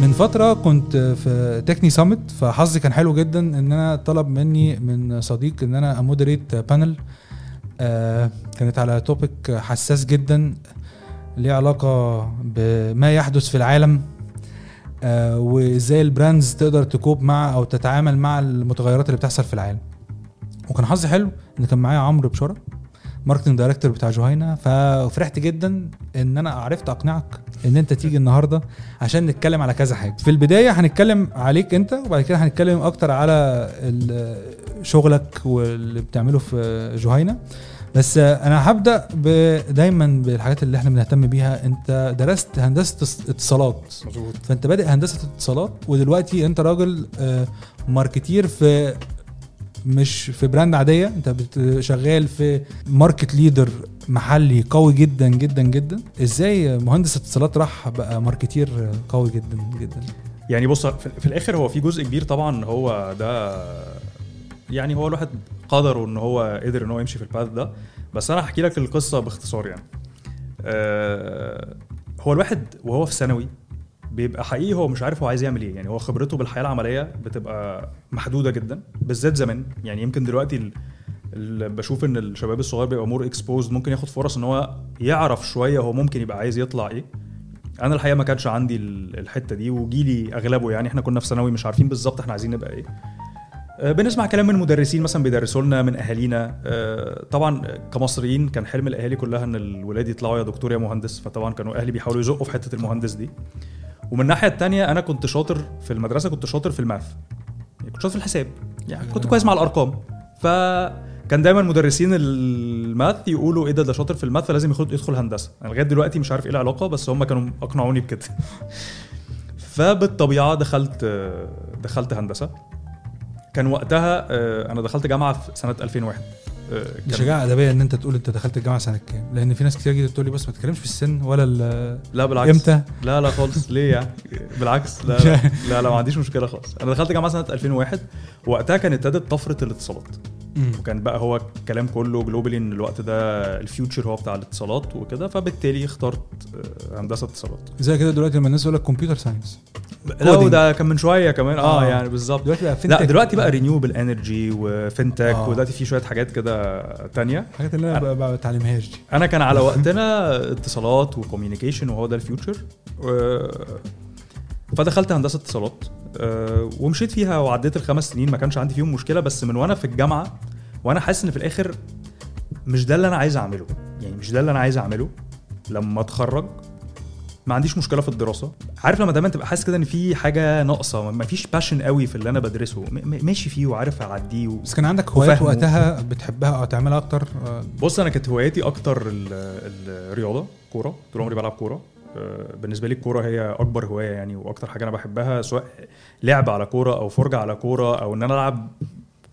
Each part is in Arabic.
من فترة كنت في Techne Summit فحظي كان حلو جدا إن أنا طلب مني من صديق إن أنا أ moderate panel آه كانت على topic حساس جدا ليه علاقة بما يحدث في العالم. آه وإزاي ال brands تقدر ت cope مع أو تتعامل مع المتغيرات اللي بتحصل في العالم. وكان حظي حلو إن كان معايا عمرو بشاره marketing director بتاع جهينة ففرحت جدا إن أنا عرفت أقنعك إن أنت تيجي النهارده عشان نتكلم على كذا حاجة. في البداية هنتكلم عليك أنت وبعد كده هنتكلم أكتر على شغلك واللي بتعمله في جهينة بس أنا هبدأ دايما بالحاجات اللي إحنا بنهتم بيها. أنت درست هندسة اتص- اتصالات. مظبوط. فأنت بادئ هندسة اتصالات ودلوقتي أنت راجل آه، marketer في مش في brand عادية انت شغال في market leader محلي قوي جدا جدا جدا. إزاي مهندس اتصالات راح بقى marketer قوي جدا جدا؟ يعني بص في في الآخر هو في جزء كبير طبعا هو ده يعني هو الواحد قدره إن هو قدر إن هو يمشي في ال path ده. بس أنا هحكي لك القصة باختصار يعني. آه، هو الواحد وهو في ثانوي بيبقى حقيقي هو مش عارف هو عايز يعمل إيه. يعني هو خبرته بالحياة العملية بتبقى محدودة جدا بالذات زمان. يعني يمكن دلوقتي بشوف إن الشباب الصغير بيبقى more exposed ممكن ياخد فرص إن هو يعرف شوية هو ممكن يبقى عايز يطلع إيه. أنا الحقيقة ما كانش عندي ال- الحتة دي وجيلي أغلبه يعني إحنا كنا في ثانوي مش عارفين بالظبط إحنا عايزين نبقى إيه. آه، بنسمع كلام من مدرسين مثلا بيدرسوا لنا من أهالينا. آه، طبعا كمصريين كان حلم الأهالي كلها إن الولاد يطلعوا يا دكتور يا مهندس. فطبعا كانوا أهلي بيحاولوا يزقوا في حتة المهندس دي. ومن الناحية الثانية أنا كنت شاطر في المدرسة كنت شاطر في ال math. يعني كنت شاطر في الحساب. يعني كنت كويس مع الأرقام. فكان دايما مدرسين الماث يقولوا إيه ده ده شاطر في الماث فلازم يدخل يدخل هندسة. أنا لغاية دلوقتي مش عارف إيه العلاقة بس هم كانوا أقنعوني بكده. فبالطبيعة دخلت دخلت هندسة. كان وقتها آه، أنا دخلت جامعة في سنة 2001 آه، دي شجاعه أدبية إن أنت تقول أنت دخلت الجامعة سنة كام؟ لأن في ناس كتير جدا تقول لي بس ما تتكلمش في السن ولا ال- لا بالعكس. إمتى؟ لا لا خالص. ليه يعني؟ بالعكس. لا لا, لا, لا ما عنديش مشكلة خالص. أنا دخلت جامعة سنة 2001 وقتها كانت ابتدت طفرة الاتصالات. مم. وكان بقى هو الكلام كله globally إن الوقت ده ال future هو بتاع الاتصالات وكده فبالتالي اخترت آه، هندسة اتصالات. زي كده دلوقتي لما الناس يقول لك computer science لا. وده كان من شوية كمان. آه, آه. يعني بالظبط. دلوقتي بقى لا fintech دلوقتي بقى renewable energy و fintech آه. ودلوقتي في شوية حاجات كده تانية. الحاجات اللي أنا بقى بتعلمهاش دي. أنا كان على وقتنا اتصالات و communication وهو ده ال future فدخلت هندسة اتصالات. ومشيت فيها وعديت الخمس سنين ما كانش عندي فيهم مشكلة بس من وأنا في الجامعة وأنا حاسس إن في الآخر مش ده اللي أنا عايز أعمله. يعني مش ده اللي أنا عايز أعمله. لما أتخرج ما عنديش مشكلة في الدراسة. عارف لما دايما تبقى حاسس كده إن في حاجة ناقصة ما فيش passion قوي في اللي أنا بدرسه ماشي فيه وعارف أعديه و... بس كان عندك هوايات. وقتها بتحبها أو تعملها أكتر؟ آه، بص أنا كانت هواياتي أكتر ال- الرياضه كورة. طول عمري بلعب كورة. آه، بالنسبة لي الكورة هي أكبر هواية يعني وأكتر حاجة أنا بحبها سواء لعب على كورة أو فرجة على كورة أو إن أنا ألعب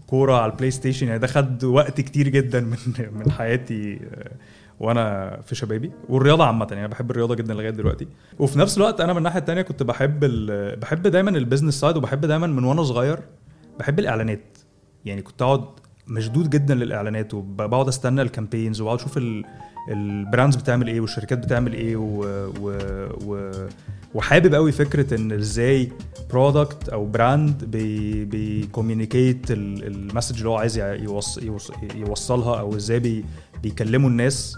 كورة على ال PlayStation يعني ده خد وقت كتير جدا من من حياتي آه، وأنا في شبابي. والرياضة عامة يعني أنا بحب الرياضة جدا لغاية دلوقتي. وفي نفس الوقت أنا من الناحية التانية كنت بحب بحب دايما ال business side وبحب دايما من وأنا صغير بحب الإعلانات. يعني كنت أقعد مشدود جدا للإعلانات وبقعد أستنى ال campaigns وبقعد أشوف ال- ال brands بتعمل إيه والشركات بتعمل إيه و... و... و... وحابب قوي فكرة إن إزاي product أو brand بي بي communicate ال message اللي هو عايز يوص... يوص... يوصلها أو إزاي بي... بيكلموا الناس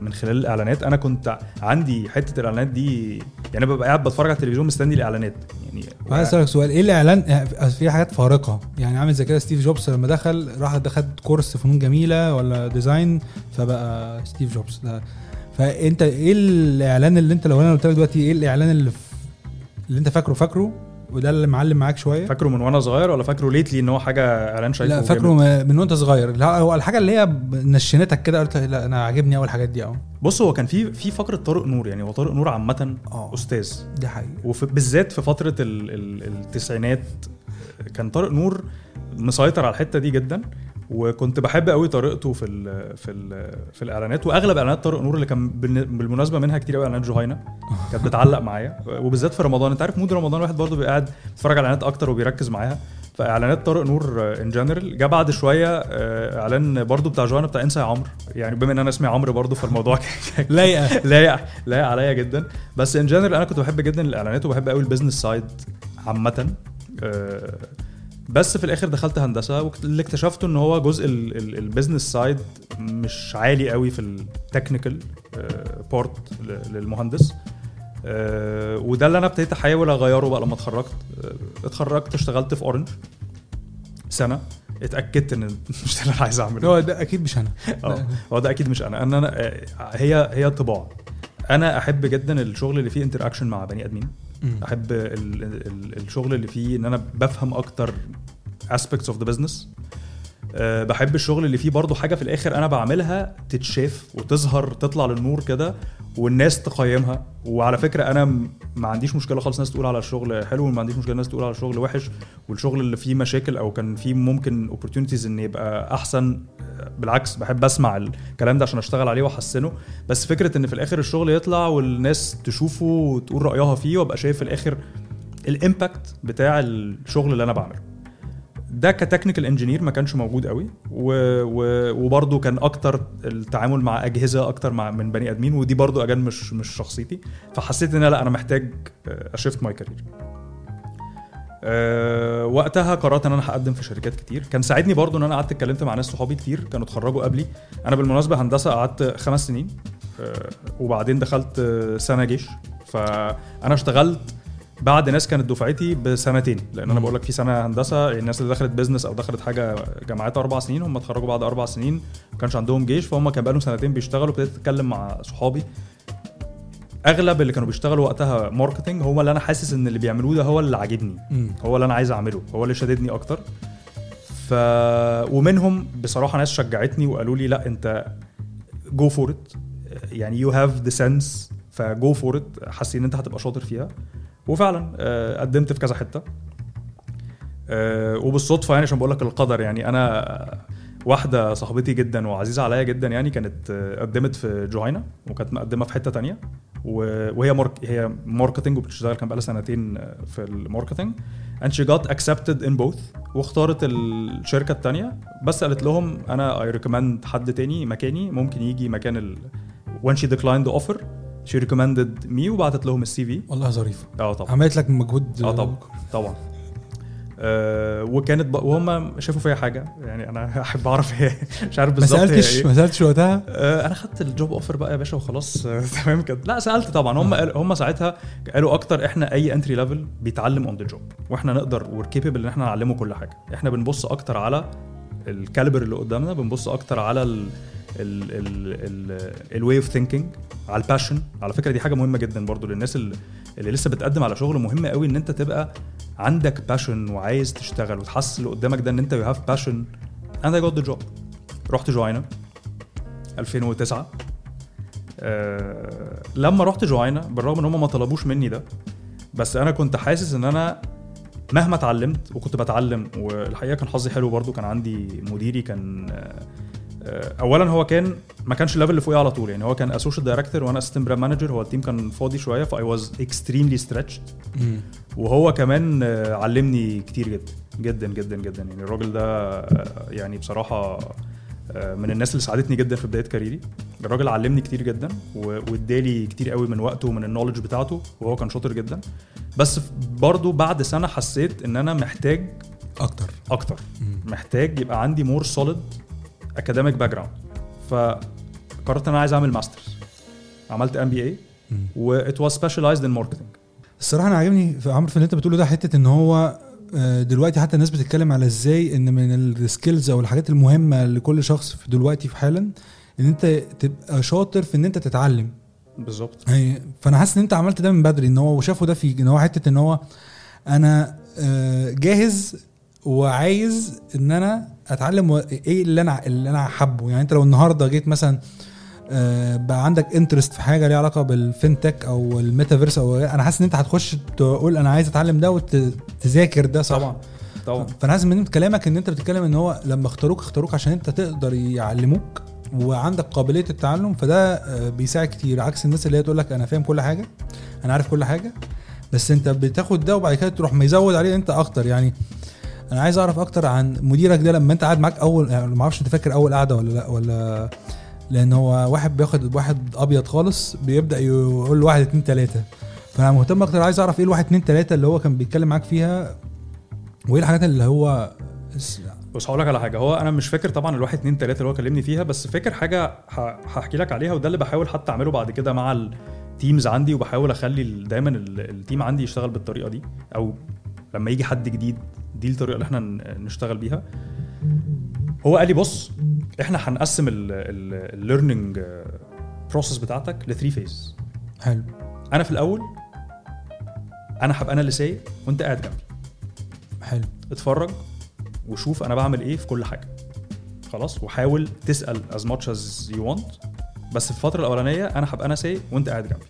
من خلال الإعلانات. أنا كنت عندي حتة الإعلانات دي يعني ببقى قاعد بتفرج على التلفزيون مستني الإعلانات. يعني عايز أسألك سؤال إيه الإعلان؟ في حاجات فارقة. يعني عامل زي كده ستيف جوبز لما دخل راح ده خد كورس فنون جميلة ولا design فبقى ستيف جوبز. ده فأنت إيه الإعلان اللي أنت لو أنا قلت لك دلوقتي إيه الإعلان اللي, اللي أنت فاكره فاكره؟ وده اللي معلم معاك شوية؟ فاكره من وأنا صغير ولا فاكره lately إن هو حاجة أعلان شايفه لا؟ فاكره من وأنت صغير. لا هو الحاجة اللي هي نشنتك كده قلت لا أنا عاجبني أول الحاجات دي قوي بص هو كان في في فترة طارق نور يعني هو طارق نور عامة آه. أستاذ. دي حقيقة. وبالذات في فترة ال ال التسعينات كان طارق نور مسيطر على الحتة دي جدا. وكنت بحب قوي طريقته في ال في ال في الإعلانات وأغلب إعلانات طارق نور اللي كان بالمناسبة منها كتير قوي إعلانات جهينة. كانت بتعلق معايا. وبالذات في رمضان. أنت عارف mood رمضان الواحد برضه بيبقى قاعد بيتفرج على إعلانات أكتر وبيركز معاها. فإعلانات طارق نور in general جه بعد شوية آه، إعلان برضو بتاع جهينة بتاع إنسى يا عمرو. يعني بما إن أنا اسمي عمرو برضو فالموضوع لايقة. لايق لايق عليا جدا. بس in general أنا كنت بحب جدا الإعلانات وبحب قوي ال business side عامة. آه، بس في الآخر دخلت هندسة واللي اكتشفته إن هو جزء ال business side مش عالي قوي في ال technical part للمهندس. آه، وده اللي أنا ابتديت أحاول أغيره بقى لما اتخرجت. آه، اتخرجت اشتغلت في Orange سنة. اتأكدت إن مش ده اللي أنا عايز أعمله. هو ده أكيد مش أنا. آه هو ده أكيد مش أنا. أنا أنا آه، هي هي طباع. أنا أحب جدا الشغل اللي فيه انتر اكشن مع بني آدمين. أحب ال ال الشغل اللي فيه إن أنا بفهم أكتر aspects the business. أه بحب الشغل اللي فيه برضو حاجة في الآخر أنا بعملها تتشاف وتظهر تطلع للنور كده والناس تقيمها. وعلى فكرة أنا ما عنديش مشكلة خالص ناس تقول على الشغل حلو وما عنديش مشكلة ناس تقول على الشغل وحش. والشغل اللي فيه مشاكل أو كان فيه ممكن opportunities إن يبقى أحسن بالعكس بحب أسمع الكلام ده عشان أشتغل عليه وأحسنه. بس فكرة إن في الآخر الشغل يطلع والناس تشوفه وتقول رأيها فيه وأبقى شايف في الآخر ال impact بتاع الشغل اللي أنا بعمله. ده ك technical engineer ما كانش موجود قوي و... و... وبرده كان أكتر التعامل مع أجهزة أكتر مع من بني آدمين ودي برضو again مش مش شخصيتي. فحسيت إن لأ أنا محتاج ا shift my career أه وقتها قررت إن أنا هقدم في شركات كتير. كان ساعدني برضو إن أنا قعدت اتكلمت مع ناس صحابي كتير كانوا اتخرجوا قبلي. أنا بالمناسبة هندسة قعدت خمس سنين أه وبعدين دخلت آه، سنة جيش. فأنا اشتغلت بعد ناس كانت دفعتي بسنتين لأن أنا. بقول لك في سنة هندسة الناس اللي دخلت business أو دخلت حاجة جامعات أربع سنين هم اتخرجوا بعد أربع سنين ما كانش عندهم جيش فهم كان بقالهم سنتين بيشتغلوا ابتديت أتكلم مع صحابي أغلب اللي كانوا بيشتغلوا وقتها marketing هو اللي أنا حاسس إن اللي بيعملوه ده هو اللي عاجبني. هو اللي أنا عايز أعمله هو اللي شددني أكتر ف ومنهم بصراحة ناس شجعتني وقالوا لي لأ أنت go for it يعني you have the sense ف go for it حاسين إن أنت هتبقى شاطر فيها وفعلا آه، قدمت في كذا حتة. آه، وبالصدفة يعني عشان بقول لك القدر يعني أنا واحدة صاحبتي جدا وعزيزة عليا جدا يعني كانت آه، قدمت في جهينة وكانت مقدمة في حتة تانية. وهي mark هي marketing وبتشتغل كان بقالها سنتين آه، في ال marketing and she got accepted in both. واختارت الشركة التانية بس قالت لهم أنا I recommend حد تاني مكاني ممكن يجي مكان ال when she declined the offer she recommended me وبعتت لهم ال CV والله ظريفه آه طبعا. عملت لك مجهود. آه طبعا. طبعا. أه وكانت ب... وهم شافوا فيا حاجة. يعني أنا أحب أعرف هي مش عارف ما بالظبط هي سالتش إيه. ما سألتش وقتها؟ أه أنا خدت ال job offer بقى يا باشا وخلاص. آه، تمام كده لا سألت طبعا. هم قال- هم ساعتها قالوا أكتر إحنا أي entry level بيتعلم on the job وإحنا نقدر we're capable إن إحنا نعلمه كل حاجة. إحنا بنبص أكتر على ال caliber اللي قدامنا بنبص أكتر على ال ال way of thinking على ال passion على فكرة دي حاجة مهمة جدا برضو للناس اللي, لسه بتقدم على شغل مهم قوي إن أنت تبقى عندك passion وعايز تشتغل وتحسس اللي قدامك ده إن أنت you have passion and I got the job رحت جهينة 2009 آه لما رحت جهينة بالرغم إن هم ما طلبوش مني ده بس أنا كنت حاسس إن أنا مهما اتعلمت وكنت بتعلم والحقيقة كان حظي حلو برضو كان عندي مديري كان آه، اولا هو كان ما كانش ال level اللي فوقي على طول يعني هو كان associate director وأنا assistant brand manager هو ال team كان فاضي شوية ف I was extremely stretched. وهو كمان آه، علمني كتير جدا جدا جدا جدا يعني الراجل ده آه، يعني بصراحة آه، من الناس اللي ساعدتني جدا في بداية career ي. الراجل علمني كتير جدا وادالي كتير قوي من وقته ومن ال knowledge بتاعته وهو كان شاطر جدا. بس برضو بعد سنة حسيت إن أنا محتاج أكتر. أكتر. محتاج يبقى عندي more solid academic background فقررت إن أنا عايز أعمل masters عملت MBA. و it was specialized in marketing الصراحة أنا عاجبني في عمرو في اللي أنت بتقوله ده حتة إن هو آه، دلوقتي حتى الناس بتتكلم على إزاي إن من ال skills أو الحاجات المهمة لكل شخص في دلوقتي في حالا إن أنت تبقى شاطر في إن أنت تتعلم. بالظبط. يعني فأنا حاسس إن أنت عملت ده من بدري إن هو وشافوا ده فيك إن هو حتة إن هو أنا آه، جاهز وعايز إن أنا أتعلم إيه اللي أنا اللي أنا حابه. يعني أنت لو النهارده جيت مثلا آه، بقى عندك interest في حاجة ليها علاقة بال fintech أو الميتافيرس أو أنا حاسس إن أنت هتخش تقول أنا عايز أتعلم ده وتذاكر ده صح؟ طبعا طبعا. فأنا حاسس من كلامك إن أنت بتتكلم إن هو لما اختاروك اختاروك عشان أنت تقدر يعلموك وعندك قابلية التعلم فده آه، بيساعد كتير. عكس الناس اللي هي تقول لك أنا فاهم كل حاجة أنا عارف كل حاجة بس أنت بتاخد ده وبعد كده تروح مزود عليه أنت أكتر. يعني أنا عايز أعرف أكتر عن مديرك ده لما أنت قاعد معاك أول يعني ما أعرفش أنت فاكر أول قعدة ولا لأ ولا لأن هو واحد بياخد واحد أبيض خالص بيبدأ يقول له واحد اتنين تلاتة. فأنا مهتم أكتر عايز أعرف إيه الواحد اتنين تلاتة اللي هو كان بيتكلم معاك فيها وإيه الحاجات اللي هو بص هقول لك على حاجة. هو أنا مش فاكر طبعا الواحد اتنين تلاتة اللي هو كلمني فيها بس فاكر حاجة هحكي لك عليها وده اللي بحاول حتى أعمله بعد كده مع ال teams عندي وبحاول أخلي دايما ال- ال team عندي يشتغل بالطريقة دي أو لما يجي حد جديد دي الطريقة اللي إحنا نشتغل بيها. هو قال لي بص إحنا هنقسم ال learning process بتاعتك ل three phases حلو. أنا في الأول أنا هبقى أنا اللي سايق وأنت قاعد جنبي. حلو. اتفرج وشوف أنا بعمل إيه في كل حاجة. خلاص؟ وحاول تسأل as much as you want. بس في الفترة الأولانية أنا هبقى أنا سايق وأنت قاعد جنبي.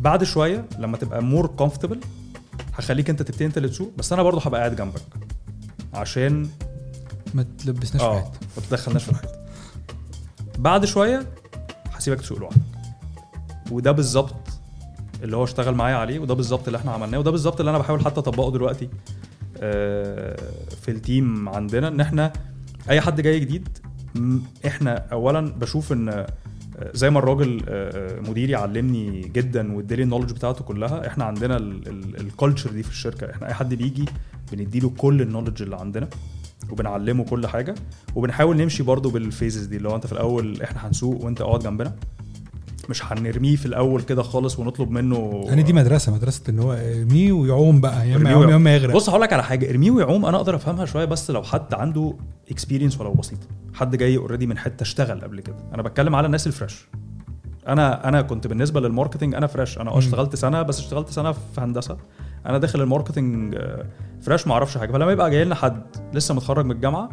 بعد شوية لما تبقى more comfortable هخليك أنت تبتدي أنت اللي تسوق بس أنا برضه هبقى قاعد جنبك. عشان ما تلبسناش في حتة ما تدخلناش في الحته بعد شوية هسيبك تسوق لوحدك. وده بالظبط اللي هو اشتغل معايا عليه وده بالظبط اللي إحنا عملناه وده بالظبط اللي أنا بحاول حتى اطبقه دلوقتي آه، في التيم عندنا إن إحنا أي حد جاي جديد إحنا اولا بشوف إن آه، زي ما الراجل آه، آه، مديري علمني جدا وادالي النولج بتاعته كلها إحنا عندنا ال culture دي في الشركة. إحنا أي حد بيجي بنديله كل ال knowledge اللي عندنا وبنعلمه كل حاجة وبنحاول نمشي برضو بال phases دي اللي هو أنت في الأول إحنا هنسوق وأنت اقعد جنبنا. مش هنرميه في الأول كده خالص ونطلب منه يعني دي مدرسة مدرسة إن هو ارميه ويعوم بقى يا إما يعوم يا. إما يغرق. بص هقول لك على حاجة. ارميه ويعوم أنا أقدر أفهمها شوية بس لو حد عنده experience ولو بسيطه حد جاي already من حتة اشتغل قبل كده. أنا بتكلم على الناس ال fresh أنا أنا كنت بالنسبة لل marketing أنا fresh أنا آه. اشتغلت سنة بس اشتغلت سنة في هندسة. أنا داخل ال marketing آه، fresh ما أعرفش حاجة. فلما يبقى جاي لنا حد لسه متخرج من الجامعة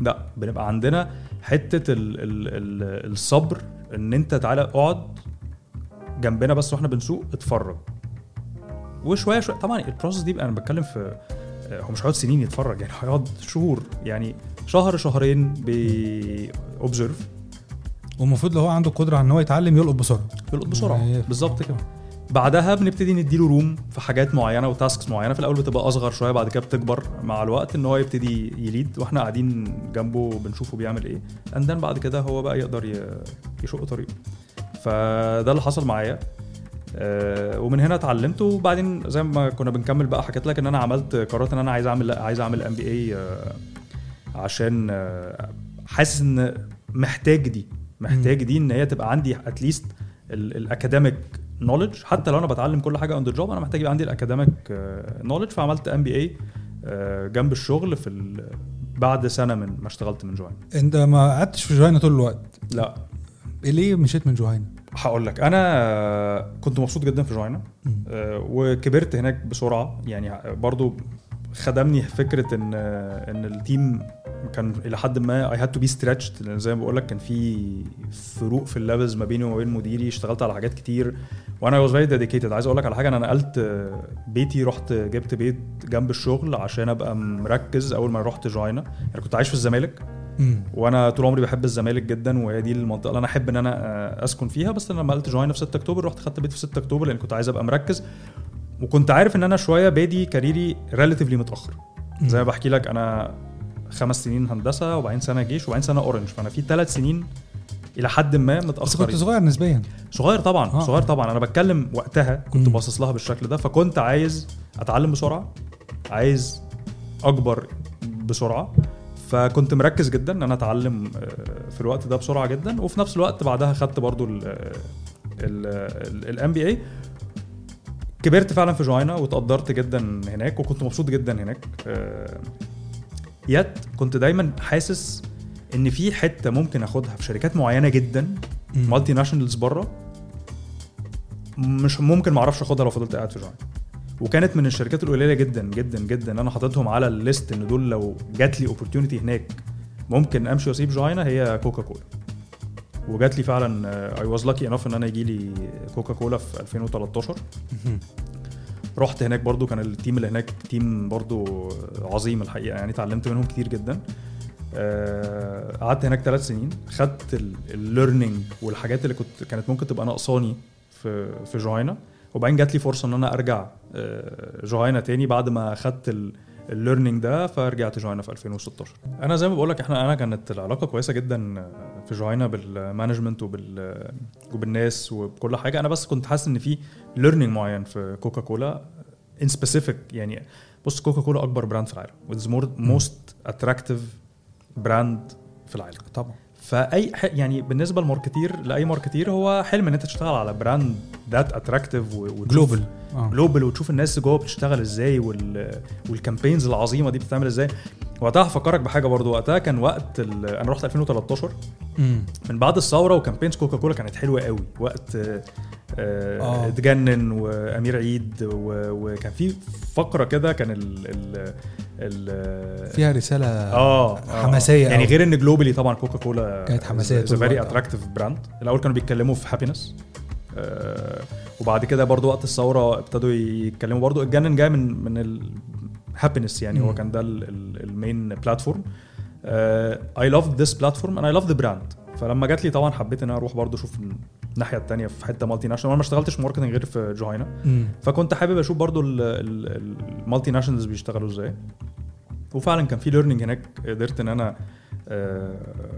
لا بنبقى عندنا حتة ال ال ال الصبر ان انت تعالى اقعد جنبنا بس وإحنا بنسوق اتفرج. وشوية شوية طبعا ال process دي أنا بتكلم في آه، هو مش هيقعد سنين يتفرج يعني هيقعد شهور يعني شهر شهرين بي observe والمفروض لو هو عنده قدرة على إن هو يتعلم يلقط بسرعة. يلقط بسرعة. يعني- بالظبط كده. بعدها بنبتدي نديله room في حاجات معينة و tasks معينة. في الأول بتبقى أصغر شوية بعد كده بتكبر مع الوقت إن هو يبتدي ي lead وإحنا قاعدين جنبه بنشوفه بيعمل إيه. and then بعد كده هو بقى يقدر يشق طريقه فده اللي حصل معايا. آه، ومن هنا اتعلمت. وبعدين زي ما كنا بنكمل بقى حكيت لك إن أنا عملت قررت إن أنا عايز أعمل عايز أعمل MBA عشان آه، حاسس إن محتاج دي محتاج دي إن هي تبقى عندي at least ال academic knowledge حتى لو أنا بتعلم كل حاجة on the job أنا محتاج يبقى عندي ال academic knowledge فعملت MBA جنب الشغل في ال- بعد سنة من ما اشتغلت من جهينة أنت ما قعدتش في جهينة طول الوقت؟ لا. ليه مشيت من جهينة هقول لك. أنا كنت مبسوط جدا في جهينة آه، وكبرت هناك بسرعة. يعني برضو خدمني فكرة إن إن التيم كان إلى حد ما I had to be stretched لأن زي ما بقول لك كان في فروق في ال levels ما بيني وما بين مديري. اشتغلت على حاجات كتير. وأنا was very dedicated عايز أقول لك على حاجة أنا نقلت بيتي رحت جبت بيت جنب الشغل عشان أبقى مركز أول ما رحت جهينة. يعني كنت عايش في الزمالك. وأنا طول عمري بحب الزمالك جدا وهي دي المنطقة اللي أنا أحب إن أنا آه، أسكن فيها. بس أنا لما نقلت جهينة في 6 أكتوبر رحت خدت بيت في 6 أكتوبر لأن كنت عايز أبقى مركز. وكنت عارف إن أنا شوية بادي career ي relatively متأخر. زي ما بحكي لك أنا خمس سنين هندسة وبعدين سنة جيش وبعدين سنة اورنچ فأنا في ثلاث سنين إلى حد ما بس متاخر كنت صغير نسبيا. صغير طبعا آه. صغير طبعا. أنا بتكلم وقتها كنت. باصص لها بالشكل ده فكنت عايز أتعلم بسرعة عايز أكبر بسرعة. فكنت مركز جدا إن أنا أتعلم آه، في الوقت ده بسرعة جدا. وفي نفس الوقت بعدها خدت برضو ال MBA كبرت فعلا في جهينة وتقدرت جدا هناك وكنت مبسوط جدا هناك. آه، yet كنت دايما حاسس إن في حتة ممكن أخدها في شركات معينة جدا. multinationals بره مش ممكن ما أعرفش أخدها لو فضلت قاعد في جهينة وكانت من الشركات القليلة جدا جدا جدا أنا حاططهم على ال list إن دول لو جات لي opportunity هناك ممكن أمشي وأسيب جهينة هي كوكا كولا وجات لي فعلا I was lucky enough إن أنا يجي لي كوكا كولا في 2013 مهم. رحت هناك برضو كان ال team اللي هناك team برضو عظيم الحقيقة يعني اتعلمت منهم كتير جدا. آه، قعدت هناك ثلاث سنين خدت ال learning والحاجات اللي كنت كانت ممكن تبقى ناقصاني في في جهينة وبعدين جات لي فرصة إن أنا أرجع آه، جهينة تاني بعد ما اخدت ال learning ده فرجعت جهينة في 2016 أنا زي ما بقول لك إحنا أنا كانت العلاقة كويسة جدا في جهينة بال management وبال وبالناس وبكل حاجة. أنا بس كنت حاسس إن في learning معين في كوكا كولا in specific يعني بص كوكا كولا أكبر brand في العالم. و it's most attractive brand في العالم. طبعا. فأي ح- يعني بالنسبة لل marketer لأي marketer هو حلم إن أنت تشتغل على brand that attractive global global وتشوف الناس جوه بتشتغل إزاي وال وال campaigns العظيمة دي بتتعمل إزاي. وقتها هفكرك بحاجة برضو. وقتها كان وقت ال... أنا رحت 2013 مم. من بعد الثورة و campaigns كوكا كولا كانت حلوة قوي. وقت آه، آه. آه اتجنن وأمير عيد و... وكان في فقرة كده كان ال ال ال فيها رسالة آه حماسية يعني أوي. غير إن globally طبعا كوكا كولا كانت حماسية طول very آه. attractive brand الأول كانوا بيتكلموا في happiness آه وبعد كده برضو وقت الثورة ابتدوا يتكلموا برضو اتجنن جاي من من ال happiness يعني مم. هو كان ده ال main platform I love this platform and I love the brand فلما جات لي طبعا حبيت إن أنا أروح برضو أشوف الناحية الثانية في حتة multinational أنا ما اشتغلتش marketing غير في جهينة. فكنت حابب أشوف برضو ال multinationals بيشتغلوا إزاي. وفعلا كان في learning هناك قدرت إن أنا آه،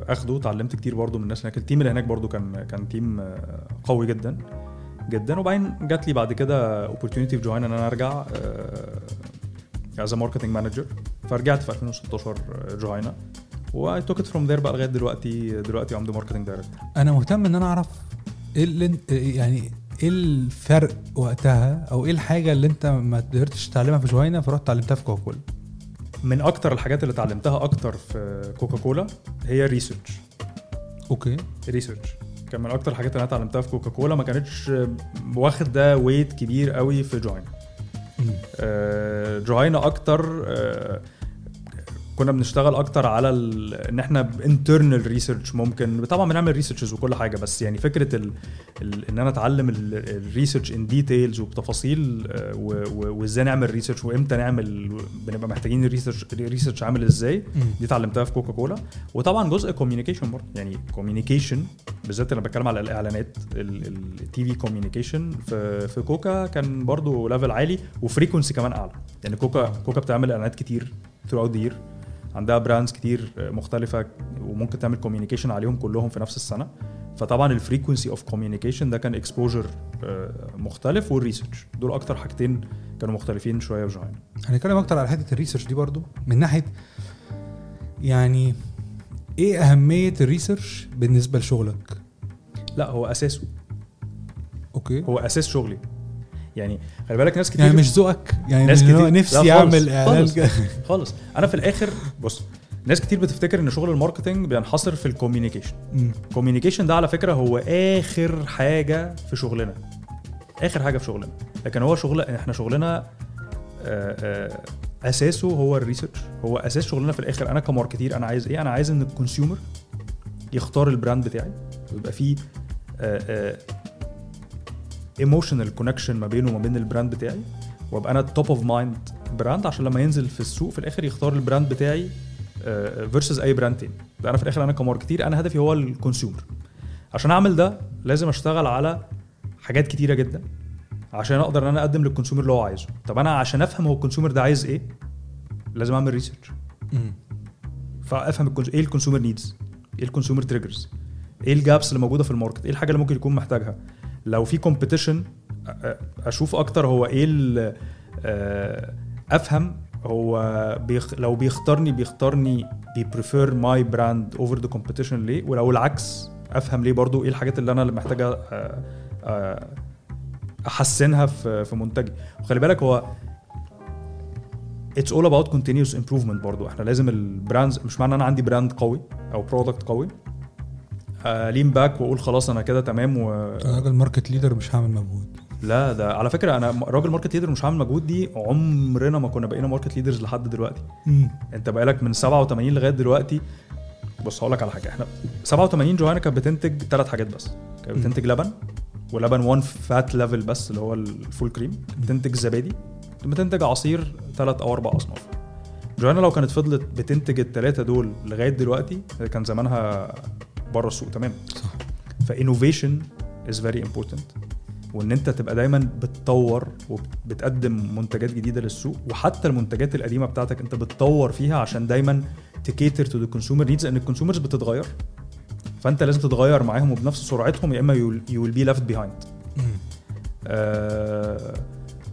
آخده. اتعلمت كتير برضو من الناس هناك. ال team اللي هناك برضو كان كان team آه، قوي جدا جدا. وبعدين جات لي بعد كده opportunity في جهينة إن أنا أرجع as marketing manager فرجعت في 2016 جوهانا و I took it from there بقى لغاية دلوقتي دلوقتي the marketing director. أنا مهتم إن أنا أعرف إيه اللي أنت- يعني إيه الفرق وقتها أو إيه الحاجة اللي أنت ما قدرتش تتعلمها في جهينة فرحت اتعلمتها في كوكا كولا من أكتر الحاجات اللي اتعلمتها أكتر في كوكا كولا هي research Okay. research كان من أكتر الحاجات اللي أنا اتعلمتها في كوكا كولا ما كانتش واخدة weight كبير قوي في جهينة مم. آه، جهينة أكتر آه، كنا بنشتغل أكتر على ال... إن إحنا internal research ممكن. طبعا بنعمل researches وكل حاجة بس يعني فكرة ال... ال... إن أنا أتعلم ال research in details وبتفاصيل آه، و... و... وإزاي نعمل research وإمتى نعمل بنبقى محتاجين ال research ال research عامل إزاي. دي اتعلمتها في كوكا كولا وطبعا جزء communication برضه. يعني communication بالذات أنا بتكلم على الإعلانات ال TV communication في في كوكا كان برضه level عالي و frequency كمان أعلى. يعني كوكا كوكا بتعمل إعلانات كتير throughout the عندها brands كتير مختلفة وممكن تعمل communication عليهم كلهم في نفس السنة. فطبعا ال frequency of communication ده كان exposure مختلف وال research دول أكتر حاجتين كانوا مختلفين شوية في هنتكلم أكتر على حتة ال research دي برضو. من ناحية يعني إيه أهمية ال research بالنسبة لشغلك؟ لا هو أساسه. Okay. هو أساس شغلي. يعني خلي بالك ناس كتير يعني مش ذوقك. يعني ناس كتير- نفسي أعمل إعلان خالص. خالص. أنا في الآخر بص. ناس كتير بتفتكر إن شغل ال marketing بينحصر في ال communication. ال communication ده على فكرة هو آخر حاجة في شغلنا. آخر حاجة في شغلنا. لكن هو شغل إحنا شغلنا آه، آه، أساسه هو ال research. هو أساس شغلنا في الآخر. أنا ك marketer أنا عايز إيه؟ أنا عايز إن ال consumer يختار ال brand بتاعي. ويبقى فيه emotional connection ما بينه وما بين ال brand بتاعي وأبقى أنا top of mind brand عشان لما ينزل في السوق في الآخر يختار ال brand بتاعي versus أي brand تاني. ده أنا في الآخر أنا ك marketer أنا هدفي هو ال consumer عشان أعمل ده لازم أشتغل على حاجات كتيرة جدا عشان أقدر إن أنا أقدم لل consumer اللي هو عايزه. طب أنا عشان أفهم هو ال consumer ده عايز إيه لازم أعمل research. فأفهم. إيه ال consumer needs إيه ال consumer triggers إيه ال gaps اللي موجودة في ال market؟ إيه الحاجة اللي ممكن يكون محتاجها؟ لو في competition أشوف أكتر هو إيه أفهم هو بيخ... لو بيختارني بيختارني بي prefer my brand over the competition ليه؟ ولو العكس أفهم ليه برضو إيه الحاجات اللي أنا اللي محتاجة أحسنها في في منتجي. وخلي بالك هو it's all about continuous improvement برضو. إحنا لازم ال brands مش معنى أنا عندي brand قوي أو product قوي. lean back وأقول خلاص أنا كده تمام و... أنا راجل market leader مش هعمل مجهود. لا ده على فكرة أنا راجل market leader مش هعمل مجهود دي عمرنا ما كنا بقينا market leaders لحد دلوقتي. مم. أنت بقالك من 87 لغاية دلوقتي. بص هقول لك على حاجة. إحنا 87 جهينة كانت بتنتج ثلاث حاجات بس. كانت. بتنتج لبن ولبن 1 fat level بس اللي هو ال full cream بتنتج زبادي. بتنتج عصير ثلاث أو أربع أصناف. جهينة لو كانت فضلت بتنتج الثلاثه دول لغاية دلوقتي كان زمانها بره السوق تمام؟ صح. ف innovation is very important وإن أنت تبقى دايما بتطور وبتقدم منتجات جديدة للسوق وحتى المنتجات القديمة بتاعتك أنت بتطور فيها عشان دايما ت cater to the consumer needs لأن ال consumers بتتغير. فأنت لازم تتغير معاهم وبنفس سرعتهم يا إما you will be left behind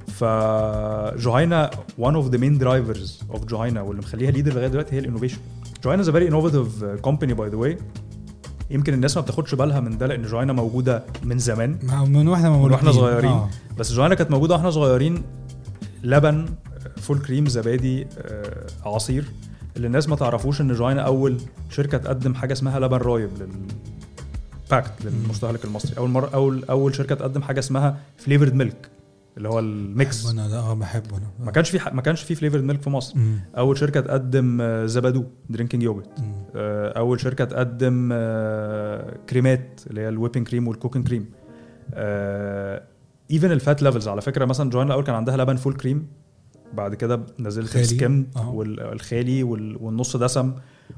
فجهينة one of the main drivers of جهينة واللي مخليها leader لغاية دلوقتي هي ال innovation. جهينة is very innovative company by the way يمكن الناس ما بتاخدش بالها من ده لأن جهينة موجودة من زمان. من وإحنا من وإحنا صغيرين. آه. بس جهينة كانت موجودة وإحنا صغيرين. لبن full cream زبادي آه، عصير. اللي الناس ما تعرفوش إن جهينة أول شركة تقدم حاجة اسمها لبن رايب لل packet للمستهلك المصري. أول مرة أول أول شركة تقدم حاجة اسمها flavored milk اللي هو ال mix. أنا ده. آه بحبه أنا. ما كانش في ح- ما كانش في flavored milk في مصر. مم. أول شركة تقدم آه، زبادو drinking yogurt مم. أول شركة تقدم آه، كريمات اللي هي ال whipping cream وال cooking cream even ال fat levels على فكرة مثلا جهينة الأول كان عندها لبن full cream بعد كده نزلت. ال skim آه. والخالي وال- والنص دسم.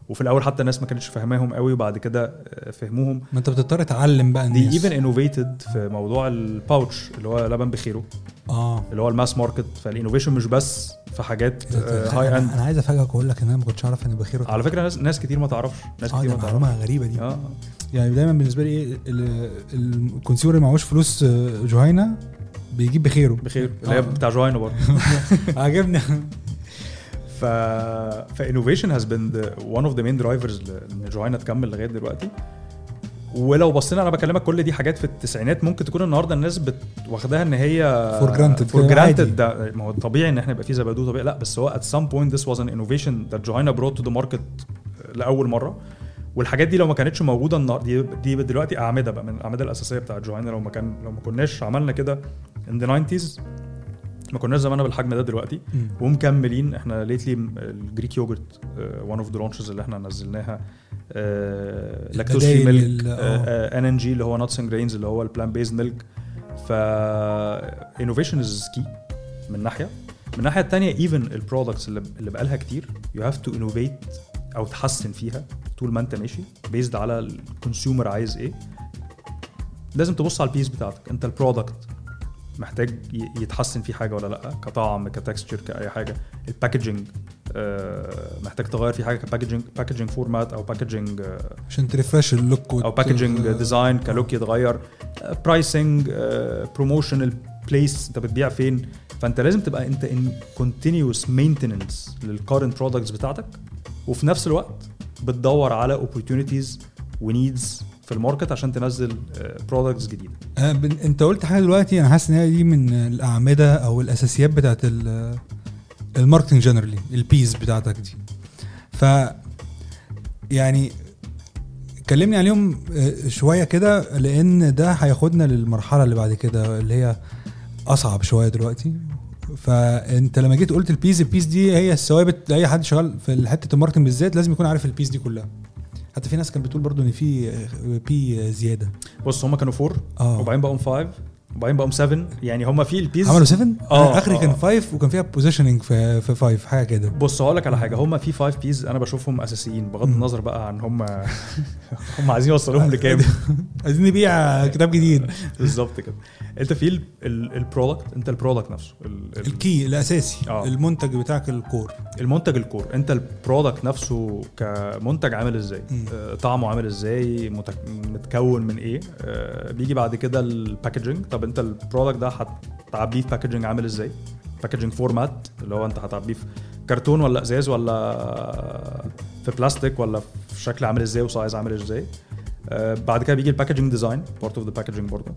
وفي الأول حتى الناس ما كانتش فاهماهم قوي وبعد كده آه، فهموهم. ما انت بتضطر تعلم بقى دي الناس. even innovated في موضوع ال pouch اللي هو لبن بخيره. آه. اللي هو ال mass market. فال innovation مش بس في حاجات أنا high end أنا عايز أفاجئك وأقول لك إن أنا ما كنتش أعرف إن بخير على فكرة ناس ناس كتير ما تعرفش. ناس آه كتير دي ما تعرفش. معلومه غريبة دي. آه. يعني دايما بالنسبة لي إيه ال- ال consumer اللي معهوش فلوس آه، جهينة بيجيب بخيره. بخير اللي هي آه. بتاع جهينة برضه. عجبني. ف ف innovation has been one of the main drivers إن جهينة تكمل لغاية دلوقتي. ولو بصينا أنا بكلمك كل دي حاجات في التسعينات ممكن تكون النهارده الناس بت... واخداها إن هي for كده عادي. granted ده ما هو طبيعي إن إحنا يبقى في زبادو طبيعي. لا بس هو at some point this was an innovation that Juhayna brought to the market لأول مرة. والحاجات دي لو ما كانتش موجودة النهارده دي, دي دلوقتي أعمدة بقى من الأعمدة الأساسية بتاعت جهينة لو ما كان لو ما كناش عملنا كده in the 90s ما كناش زماننا بالحجم ده دلوقتي. مم. ومكملين. إحنا lately ال Greek yogurt one of the launches اللي إحنا نزلناها lactose free milk. ان ان جي اللي هو nuts and grains اللي هو ال plant based milk ف innovation is key من ناحية. من الناحيه الثانية even ال products اللي اللي بقالها كتير you have to innovate أو تحسن فيها طول ما أنت ماشي based على ال consumer عايز إيه. لازم تبص على ال Ps بتاعتك. أنت ال product محتاج يتحسن فيه حاجة ولا لأ كطعم ك texture كأي حاجة. ال packaging محتاج تغير فيه حاجة ك packaging packaging format أو packaging عشان ت refresh ال look أو packaging design ك look يتغير. pricing promotion ال place أنت بتبيع فين؟ فأنت لازم تبقى أنت in continuous maintenance لل current products بتاعتك. وفي نفس الوقت بتدور على opportunities و needs في ال market عشان تنزل products جديدة. آه، انت قلت حاجة دلوقتي أنا حاسس ان هي دي من الأعمدة أو الأساسيات بتاعت ال- ال marketing generally ال Ps بتاعتك دي. ف يعني كلمني عليهم آه، شوية كده لأن ده هياخدنا للمرحلة اللي بعد كده اللي هي أصعب شوية دلوقتي. فأنت لما جيت قلت ال Ps ال Ps دي هي الثوابت لأي حد شغال في حتة ال marketing بالذات لازم يكون عارف ال Ps دي كلها. حتى في ناس كانت بتقول برضو إن في P زيادة. بص هم كانوا four آه. وبعدين بقوا 5 وبعدين بقوا 7 يعني هم في ال Ps عملوا 7 آه، آخري آه. كان 5 وكان فيها positioning في في 5 حاجة كده. بص هقول لك على حاجة. هم في 5 Ps أنا بشوفهم أساسيين بغض. النظر بقى عن هم هم عايزين يوصلوهم لكام. عايزين نبيع كتاب جديد. بالظبط كده. أنت في ال product أنت ال product نفسه. ال- ال- ال key الأساسي. آه. المنتج بتاعك ال core المنتج ال core أنت ال product نفسه كمنتج عامل إزاي. آه، طعمه عامل إزاي؟ متك- متكون من إيه؟ آه، بيجي بعد كده ال packaging طب انت ال product ده هتعبيه في packaging عامل إزاي؟ packaging format اللي هو انت هتعبيه في كرتون ولا ازاز ولا في بلاستيك ولا في شكل عامل إزاي و size عامل إزاي. آه، بعد كده بيجي ال packaging design part of the packaging برضه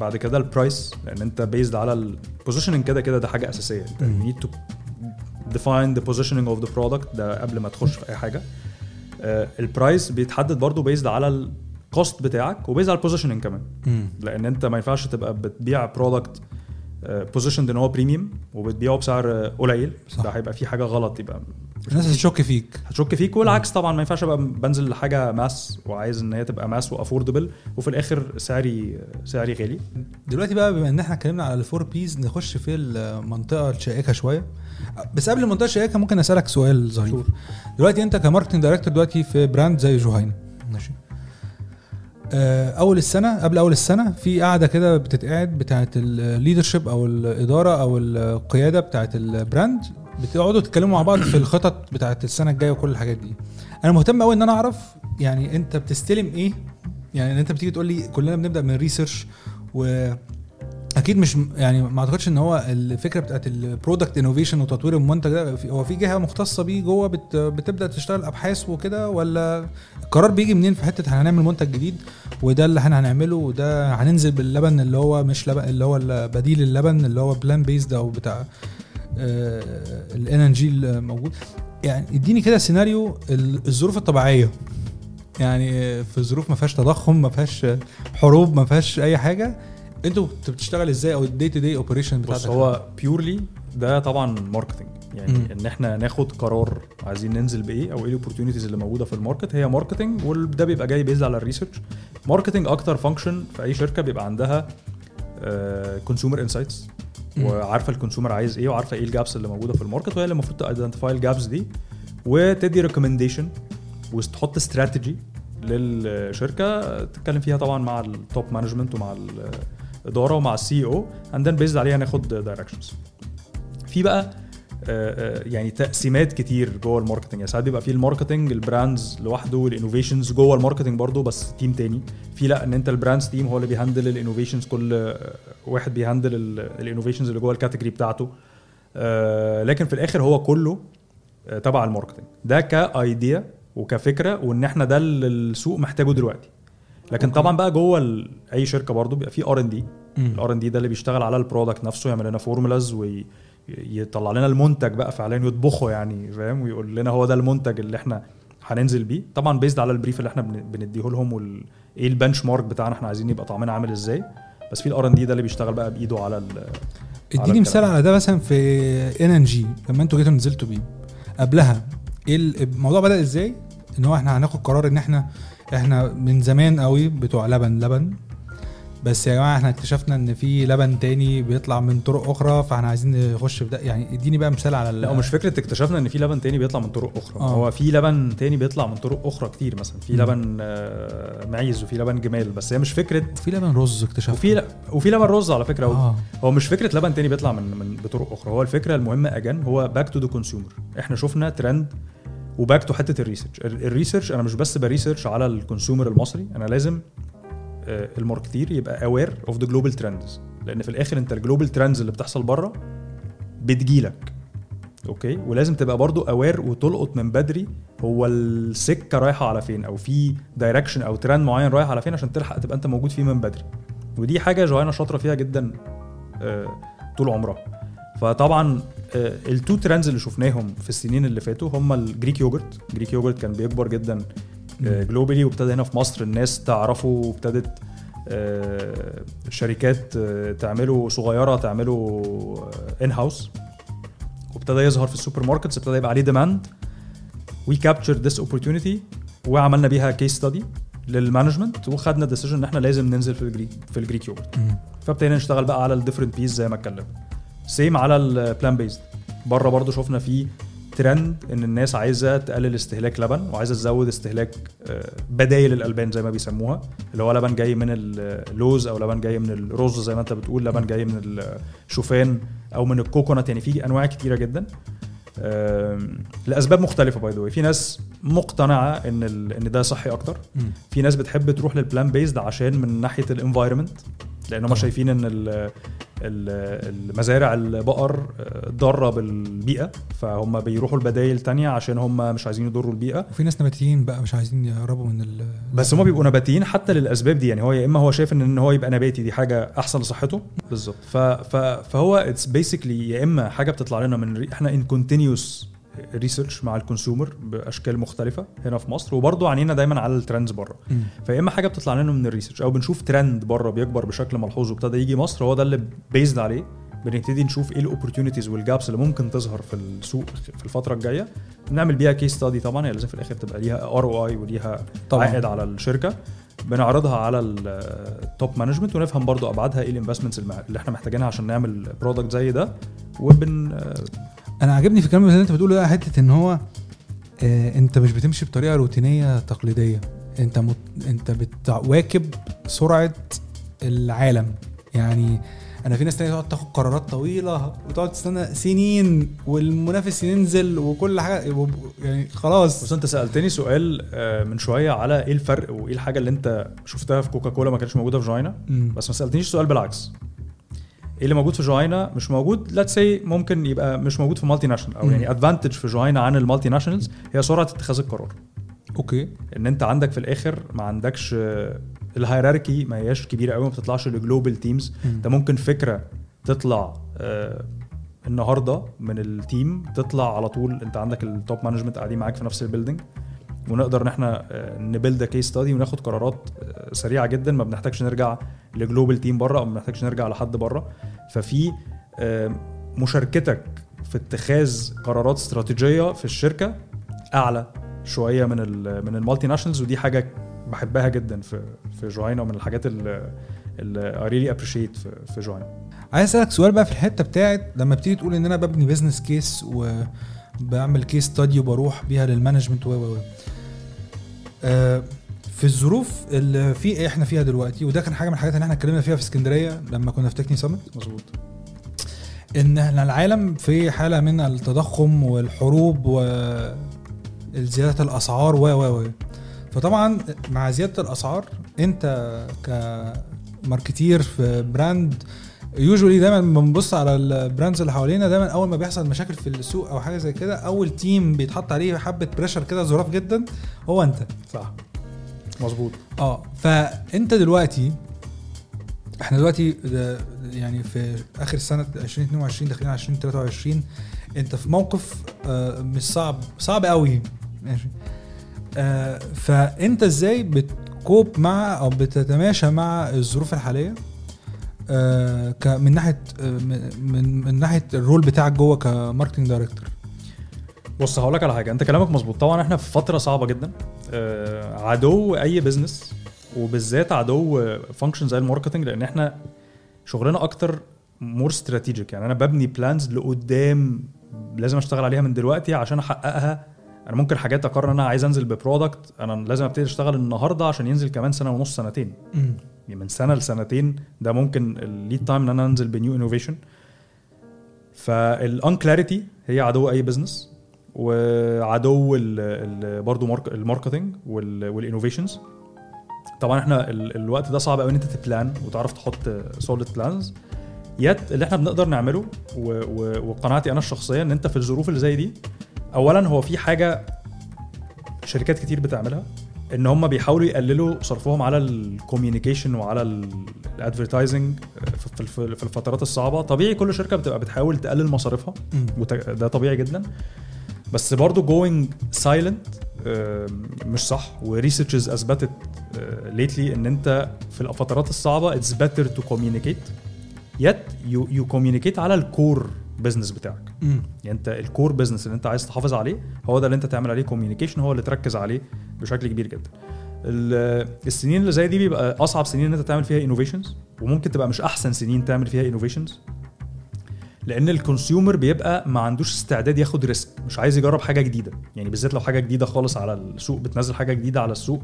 بعد كده ال price لأن انت based على ال positioning كده كده ده حاجة أساسية. انت need to define the positioning of the product ده قبل ما تخش في أي حاجة. آه، ال price بيتحدد برضه based على ال cost بتاعك و based على ال positioning كمان. مم. لأن أنت ما ينفعش تبقى بتبيع product positioned إن هو premium وبتبيعه بسعر آه، قليل. صح. ده هيبقى في حاجة غلط يبقى الناس هتشك فيك. هتشك فيك والعكس طبعا ما ينفعش أبقى بنزل لحاجة mass وعايز إن هي تبقى mass و affordable وفي الآخر سعري سعري غالي. دلوقتي بقى بما إن إحنا اتكلمنا على ال four Ps نخش في المنطقة الشائكة شوية. بس قبل المنطقة الشائكة ممكن أسألك سؤال ظريف. sure. دلوقتي أنت ك marketing director دلوقتي في brand زي جهينة ماشي. آه، أول السنة قبل أول السنة في قاعدة كده بتتقعد بتاعه ال leadership أو الاداره أو القياده بتاعه ال brand بتقعدوا تتكلموا مع بعض في الخطط بتاعه السنة الجاية وكل الحاجات دي. أنا مهتم قوي إن أنا أعرف يعني أنت بتستلم إيه؟ يعني أنت بتيجي تقول لي كلنا بنبدأ من research و أكيد مش يعني ما أعتقدش إن هو الفكرة بتاعت ال product innovation وتطوير المنتج ده هو في جهة مختصة بيه جوه بت بتبدأ تشتغل أبحاث وكده ولا القرار بيجي منين في حتة هنعمل منتج جديد وده اللي إحنا هنعمله وده هننزل باللبن اللي هو مش لبن اللي هو بديل اللبن اللي هو plant based أو بتاع الان NG الموجود يعني إديني كده سيناريو ال- الظروف الطبيعية. يعني في ظروف ما فيهاش تضخم ما فيهاش حروب ما فيهاش أي حاجة أنتوا بتشتغل إزاي أو ال day to day operation بص بتاعتك هو purely ده طبعا marketing يعني. إن إحنا ناخد قرار عايزين ننزل بإيه أو إيه ال opportunities اللي موجودة في ال market هي marketing وده بيبقى جاي based على ال research marketing أكتر function في أي شركة بيبقى عندها consumer insights مم. وعارفة ال consumer عايز إيه وعارفة إيه ال gaps اللي موجودة في ال market وهي اللي المفروض ت identify ال gaps دي وتدي recommendation وتحط استراتيجي للشركة تتكلم فيها طبعا مع ال top management ومع الاداره ومع ال CEO and then based عليها ناخد directions في بقى آه، آه، يعني تقسيمات كتير جوه ال marketing يعني ساعات بيبقى في ال marketing ال brands لوحده وال innovations جوه ال marketing برضه بس team تاني. في لا إن أنت ال brands team هو اللي بي handle ال innovations كل آه، واحد بي handle ال innovations اللي جوه ال category بتاعته. لكن في الآخر هو كله تبع ال marketing ده ك idea وكفكرة وإن إحنا ده اللي السوق محتاجه دلوقتي. لكن okay. طبعا بقى جوه ال- أي شركة برضه بيبقى في R&D. ال R&D ده اللي بيشتغل على ال product نفسه يعمل لنا formulas ويطلع لنا المنتج بقى فعليا يطبخه يعني فاهم ويقول لنا هو ده المنتج اللي إحنا هننزل بيه طبعا based على ال brief اللي إحنا بن- بنديه لهم وايه ال benchmark بتاعنا إحنا عايزين يبقى طعمنا عامل إزاي بس في ال R&D ده اللي بيشتغل بقى بإيده على ال اديني مثال. على ده مثلا في ان NG لما أنتوا جيتوا نزلتوا بيه قبلها إيه ال- الموضوع بدأ إزاي ان هو إحنا هناخد قرار ان إحنا إحنا من زمان قوي بتوع لبن لبن. بس يا جماعة إحنا اكتشفنا ان في لبن تاني بيطلع من طرق أخرى فاحنا عايزين نخش في ده. يعني اديني بقى مثال على لا ومش فكرة اكتشفنا ان في لبن تاني بيطلع من طرق أخرى. آه. هو في لبن تاني بيطلع من طرق أخرى كتير مثلا. في. لبن آه، معيز وفي لبن جمال. بس هي مش فكرة في لبن رز اكتشفنا. وفي ل- وفي لبن رز على فكرة. آه. آه. هو مش فكرة لبن تاني بيطلع من من بطرق أخرى. هو الفكرة المهمة again هو back to the consumer إحنا شفنا trend و back to حتة ال research ال- ال research أنا مش بس ب research على ال consumer المصري أنا لازم آه، ال marketer يبقى aware of the global trends لأن في الآخر أنت ال global trends اللي بتحصل بره بتجيلك. okay؟ ولازم تبقى برضو aware وتلقط من بدري هو السكة رايحة على فين أو في direction أو ترند معين رايح على فين عشان تلحق تبقى أنت موجود فيه من بدري. ودي حاجة جهينة شاطرة فيها جدا آه، طول عمرها. فطبعا ال two trends اللي شفناهم في السنين اللي فاتوا هم ال Greek yogurt Greek yogurt كان بيكبر جدا globally وابتدى هنا في مصر الناس تعرفه وابتدت آه، شركات آه، تعمله صغيرة تعمله in house وابتدى يظهر في ال supermarkets ابتدى يبقى عليه demand we capture this opportunity وعملنا بيها case study لل management وخدنا decision إن إحنا لازم ننزل في ال Greek في ال Greek yogurt. فابتدينا نشتغل بقى على ال different Ps زي ما اتكلمنا. same على ال plant based بره برضو شفنا في ترند إن الناس عايزة تقلل استهلاك لبن وعايزة تزود استهلاك آه، بدايل الألبان زي ما بيسموها اللي هو لبن جاي من اللوز أو لبن جاي من الرز زي ما أنت بتقول لبن جاي من الشوفان أو من ال coconut يعني في أنواع كتيرة جدا. لأسباب مختلفة by the في ناس مقتنعة إن إن ده صحي أكتر. في ناس بتحب تروح لل plant based عشان من ناحية ال environment لأن هم. شايفين إن ال- ال- المزارع البقر ضارة بالبيئة فهم بيروحوا لبدايل تانية عشان هم مش عايزين يضروا البيئة. وفي ناس نباتيين بقى مش عايزين يقربوا من ال بس هم بيبقوا نباتيين حتى للأسباب دي يعني هو يا إما هو شايف إن هو يبقى نباتي دي حاجة أحسن لصحته. بالظبط. فهو it's basically يا إما حاجة بتطلع لنا من إحنا ان continuous research مع ال consumer بأشكال مختلفة هنا في مصر وبرضه عينينا دايما على ال trends بره. فيا إما حاجة بتطلع لنا من ال research أو بنشوف ترند بره بيكبر بشكل ملحوظ وابتدى يجي مصر هو ده اللي based عليه. بنبتدي نشوف إيه ال opportunities وال gaps اللي ممكن تظهر في السوق في الفترة الجاية. نعمل بيها case study طبعا هي لازم في الآخر تبقى ليها ROI وليها طبعاً. عائد على الشركة. بنعرضها على ال top management ونفهم برضو أبعادها إيه ال investments اللي إحنا محتاجينها عشان نعمل product زي ده. وبن أنا عاجبني في الكلام اللي أنت بتقوله ده حتة إن هو آه أنت مش بتمشي بطريقة روتينية تقليدية. أنت مت... أنت بتواكب سرعة العالم. يعني أنا في ناس تانية تقعد تاخد قرارات طويلة وتقعد تستنى سنين والمنافس ينزل وكل حاجة يعني خلاص. بس أنت سألتني سؤال آه، من شوية على إيه الفرق وإيه الحاجة اللي أنت شفتها في كوكاكولا ما كانتش موجودة في جوينا؟ مم. بس ما سألتنيش سؤال بالعكس. إيه اللي موجود في جهينة مش موجود let's say ممكن يبقى مش موجود في multinational أو. يعني advantage في جهينة عن ال multinationals هي سرعة اتخاذ القرار okay إن أنت عندك في الآخر ما عندكش ال hierarchy ما هياش كبيرة قوي ما بتطلعش ل global teams. أنت ممكن فكرة تطلع آه، النهارده من ال team تطلع على طول أنت عندك ال top management قاعدين معاك في نفس ال building ونقدر إن إحنا ن build case study وناخد قرارات آه، سريعة جدا ما بنحتاجش نرجع ل global team بره أو ما بنحتاجش نرجع لحد بره. ففي آه، مشاركتك في اتخاذ قرارات استراتيجية في الشركة أعلى شوية من من ال multinationals ودي حاجة بحبها جدا في في جهينة ومن الحاجات اللي I really appreciate في في عايز أسألك سؤال بقى في الحتة بتاعت لما بتيجي تقول إن أنا ببني business case وبعمل case study وبروح بيها لل management و و و. آه، في الظروف اللي في إحنا فيها دلوقتي وده كان حاجة من الحاجات اللي إحنا اتكلمنا فيها في اسكندرية لما كنا في Techne Summit مظبوط. إن إحنا العالم في حالة من التضخم والحروب وزياده الأسعار و و و. فطبعا مع زيادة الأسعار أنت ك marketer في brand usually دايما بنبص على ال brands اللي حوالينا دايما أول ما بيحصل مشاكل في السوق أو حاجة زي كده أول team بيتحط عليه حبة pressure كده ظراف جدا هو أنت. صح. مظبوط. آه فأنت دلوقتي إحنا دلوقتي يعني في آخر سنه 2022 داخلين على 2023 أنت في موقف آه، مش صعب صعب قوي ماشي؟ آه، فأنت إزاي بت cope مع أو بتتماشى مع الظروف الحالية؟ آه، من ناحية من من ناحية ال role بتاعك جوه ك marketing director. بص هقول لك على حاجة. انت كلامك مظبوط. طبعا إحنا في فترة صعبة جدا. آه، عدو أي business وبالذات عدو function زي ال marketing لأن إحنا شغلنا أكتر more strategic يعني أنا ببني plans لقدام لازم أشتغل عليها من دلوقتي عشان أحققها. أنا ممكن حاجات أقرر إن أنا عايز أنزل ب product أنا لازم أبتدي أشتغل النهارده عشان ينزل كمان سنة ونص سنتين. يعني من سنة لسنتين ده ممكن ال lead time إن أنا أنزل ب new innovation فال unclarity هي عدو أي business وعدو برضه مارك ال marketing وال innovations طبعا إحنا ال الوقت ده صعب قوي إن أنت ت plan وتعرف تحط solid plans yet اللي إحنا بنقدر نعمله وقناعتي أنا الشخصية إن أنت في الظروف اللي زي دي اولا هو في حاجة شركات كتير بتعملها إن هم بيحاولوا يقللوا صرفهم على ال communication وعلى ال advertising في الف- في الفترات الصعبة. طبيعي كل شركة بتبقى بتحاول تقلل مصاريفها ده طبيعي جدا. بس برضو going silent مش صح. و researches اثبتت lately إن أنت في الفترات الصعبة it's better to communicate yet you you communicate على ال core business بتاعك. يعني أنت ال core business اللي أنت عايز تحافظ عليه هو ده اللي أنت تعمل عليه communication هو اللي تركز عليه بشكل كبير جدا. ال- السنين اللي زي دي بيبقى أصعب سنين إن أنت تعمل فيها innovations وممكن تبقى مش أحسن سنين تعمل فيها innovations لأن ال consumer بيبقى ما عندوش استعداد ياخد risk مش عايز يجرب حاجة جديدة يعني بالذات لو حاجة جديدة خالص على السوق بتنزل حاجة جديدة على السوق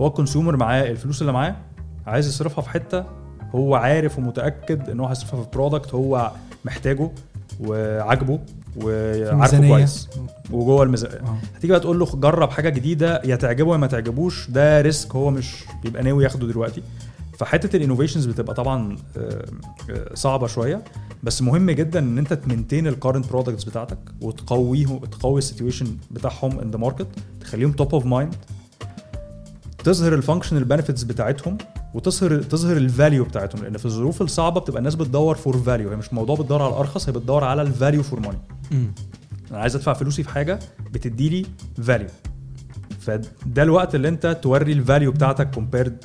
هو ال consumer معاه الفلوس اللي معاه عايز يصرفها في حتة هو عارف ومتأكد إن هو هيصرفها في product هو محتاجه وعاجبه وعارفه. كويس وجوه الميزانيه آه. هتيجي بقى تقول له جرب حاجة جديدة يا تعجبه يا ما تعجبوش ده risk هو مش بيبقى ناوي ياخده دلوقتي فحتة ال innovations بتبقى طبعا آه، آه، صعبة شوية بس مهم جدا إن أنت ت maintain ال current products بتاعتك وتقويهم تقوي ال situation بتاعهم in the market تخليهم top of mind تظهر الفانكشنال بنفيتس بتاعتهم وتظهر تظهر ال value بتاعتهم. لأن في الظروف الصعبة بتبقى الناس بتدور for value هي مش موضوع بتدور على الأرخص هي بتدور على ال value for money. أنا عايز أدفع فلوسي في حاجة بتدي لي value فده الوقت اللي أنت توري ال value بتاعتك compared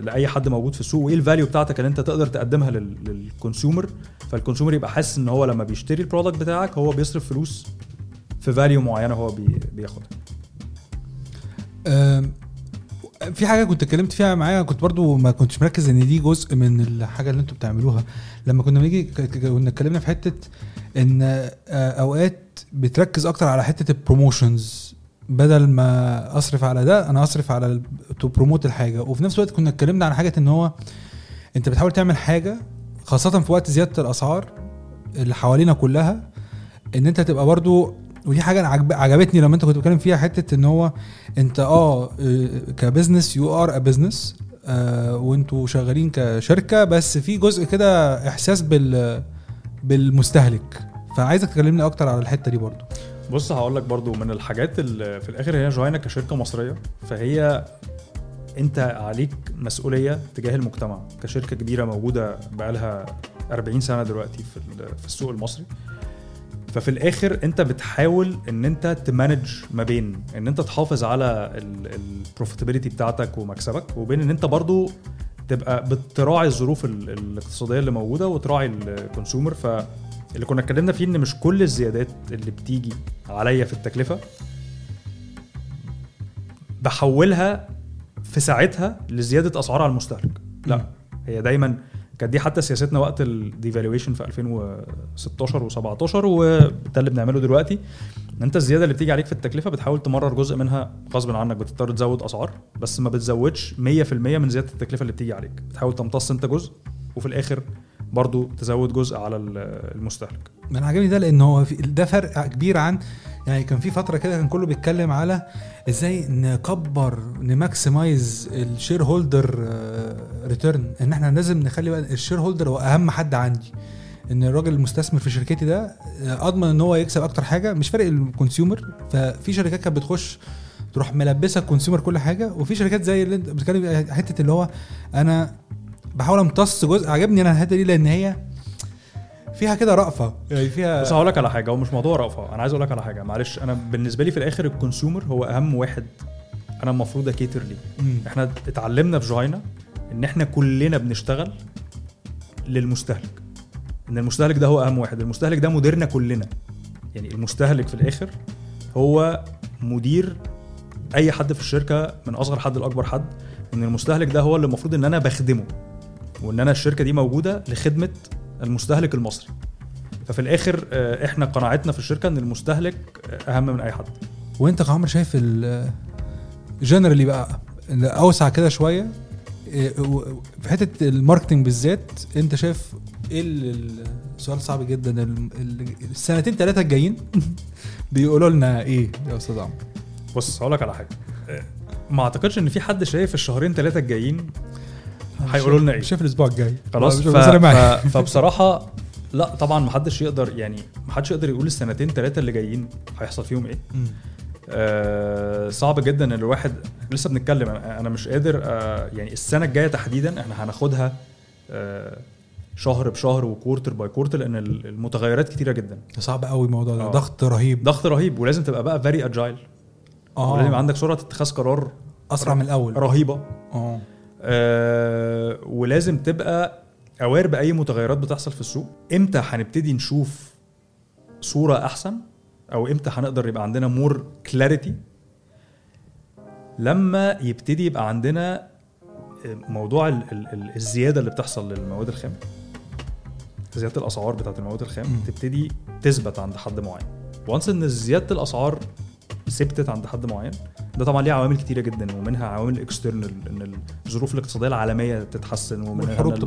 لأي حد موجود في السوق. وإيه ال value بتاعتك اللي أنت تقدر تقدمها لل consumer فال consumer يبقى حاسس إن هو لما بيشتري ال product بتاعك هو بيصرف فلوس في value معينة هو بي بياخدها. في حاجة كنت اتكلمت فيها معايا كنت برضو ما كنتش مركز إن دي جزء من الحاجة اللي أنتوا بتعملوها. لما كنا بنيجي كنا اتكلمنا في حتة إن آه، أوقات بتركز أكتر على حتة ال promotions بدل ما أصرف على ده أنا أصرف على to promote الحاجة. وفي نفس الوقت كنا اتكلمنا عن حاجة إن هو أنت بتحاول تعمل حاجة خاصة في وقت زيادة الأسعار اللي حوالينا كلها إن أنت تبقى برضو ودي حاجة عجب- عجبتني لما أنت كنت بتتكلم فيها حتة إن هو أنت آه ك business you are a business وأنتوا شغالين كشركة بس في جزء كده إحساس بال بالمستهلك. فعايزك تكلمني أكتر على الحتة دي برضو. بص هقول لك برضو من الحاجات اللي في الآخر هي جهينة كشركة مصرية فهي أنت عليك مسؤولية تجاه المجتمع. كشركة كبيرة موجودة بقالها 40 سنة دلوقتي في في السوق المصري. ففي الآخر أنت بتحاول إن أنت ت manage ما بين إن أنت تحافظ على ال profitability بتاعتك ومكسبك وبين إن أنت برضو تبقى بتراعي الظروف ال- الاقتصادية اللي موجودة وتراعي ال consumer فاللي كنا اتكلمنا فيه إن مش كل الزيادات اللي بتيجي عليا في التكلفة بحولها في ساعتها لزيادة أسعار على المستهلك. لا هي دايما كانت دي حتى سياستنا وقت ال devaluation في 2016 و17 وده اللي بنعمله دلوقتي. ان أنت الزيادة اللي بتيجي عليك في التكلفة بتحاول تمرر جزء منها غصب عنك بتضطر تزود أسعار بس ما بتزودش 100% من زيادة التكلفة اللي بتيجي عليك. بتحاول تمتص أنت جزء وفي الآخر برضو تزود جزء على ال- المستهلك. ما أنا عاجبني ده لأن هو ده فرق كبير عن يعني كان في فترة كده كان كله بيتكلم على إزاي نكبر ن maximize ال shareholder return إن إحنا لازم نخلي بقى ال shareholder هو أهم حد عندي. إن الراجل المستثمر في شركتي ده آه، أضمن إن هو يكسب أكتر حاجة. مش فارق ال consumer ففي شركات كانت بتخش تروح ملبسة ال consumer كل حاجة. وفي شركات زي اللي أنت بتتكلم حتة اللي هو أنا بحاول امتص جزء عجبني أنا الحته دي لأن هي فيها كده رأفة. يعني فيها بس هقول لك على حاجة هو مش موضوع رأفة. أنا عايز أقول لك على حاجة. معلش أنا بالنسبة لي في الآخر ال consumer هو أهم واحد أنا المفروض ا cater ليه. مم. إحنا اتعلمنا في جهينة إن إحنا كلنا بنشتغل للمستهلك. إن المستهلك ده هو أهم واحد. المستهلك ده مديرنا كلنا. يعني المستهلك في الآخر هو مدير أي حد في الشركة من أصغر حد لأكبر حد. إن المستهلك ده هو اللي المفروض إن أنا بخدمه. وإن أنا الشركة دي موجودة لخدمة المستهلك المصري. ففي الآخر آه، إحنا قناعتنا في الشركة إن المستهلك آه، أهم من أي حد. وأنت كعمر شايف ال جنرالي بقى أوسع كده شوية و- في حتة الماركتنج بالذات أنت شايف إيه ال- ال- سؤال صعب جدا ال- ال- السنتين ثلاثة الجايين بيقولوا لنا إيه يا أستاذ عمرو؟ بص هقول لك على حاجة. آه، ما أعتقدش إن في حد شايف الشهرين ثلاثة الجايين هيقولوا لنا إيه. شايف الأسبوع الجاي. خلاص ف... ف... فبصراحة لا طبعا ما حدش يقدر يعني ما حدش يقدر يقول السنتين ثلاثة اللي جايين هيحصل فيهم إيه. آه صعب جدا إن الواحد لسه بنتكلم. أنا مش قادر آه يعني السنة الجاية تحديدا إحنا هناخدها آه شهر بشهر و quarter by quarter لأن ال- المتغيرات كتيرة جدا. صعب قوي الموضوع ده. آه. ضغط رهيب. ضغط رهيب. ولازم تبقى بقى very agile ولازم آه عندك سرعة اتخاذ قرار أسرع من الأول. رهيبة. آه. آه ولازم تبقى aware بأي متغيرات بتحصل في السوق. إمتى هنبتدي نشوف صورة أحسن؟ أو إمتى هنقدر يبقى عندنا more clarity لما يبتدي يبقى عندنا موضوع ال ال ال الزيادة اللي بتحصل للمواد الخام. زيادة الأسعار بتاعت المواد الخام. تبتدي تثبت عند حد معين. once إن زيادة الأسعار ثبتت عند حد معين. ده طبعا ليه عوامل كتيرة جدا ومنها عوامل external إن الظروف الاقتصادية العالمية تتحسن ومنها الحروب دي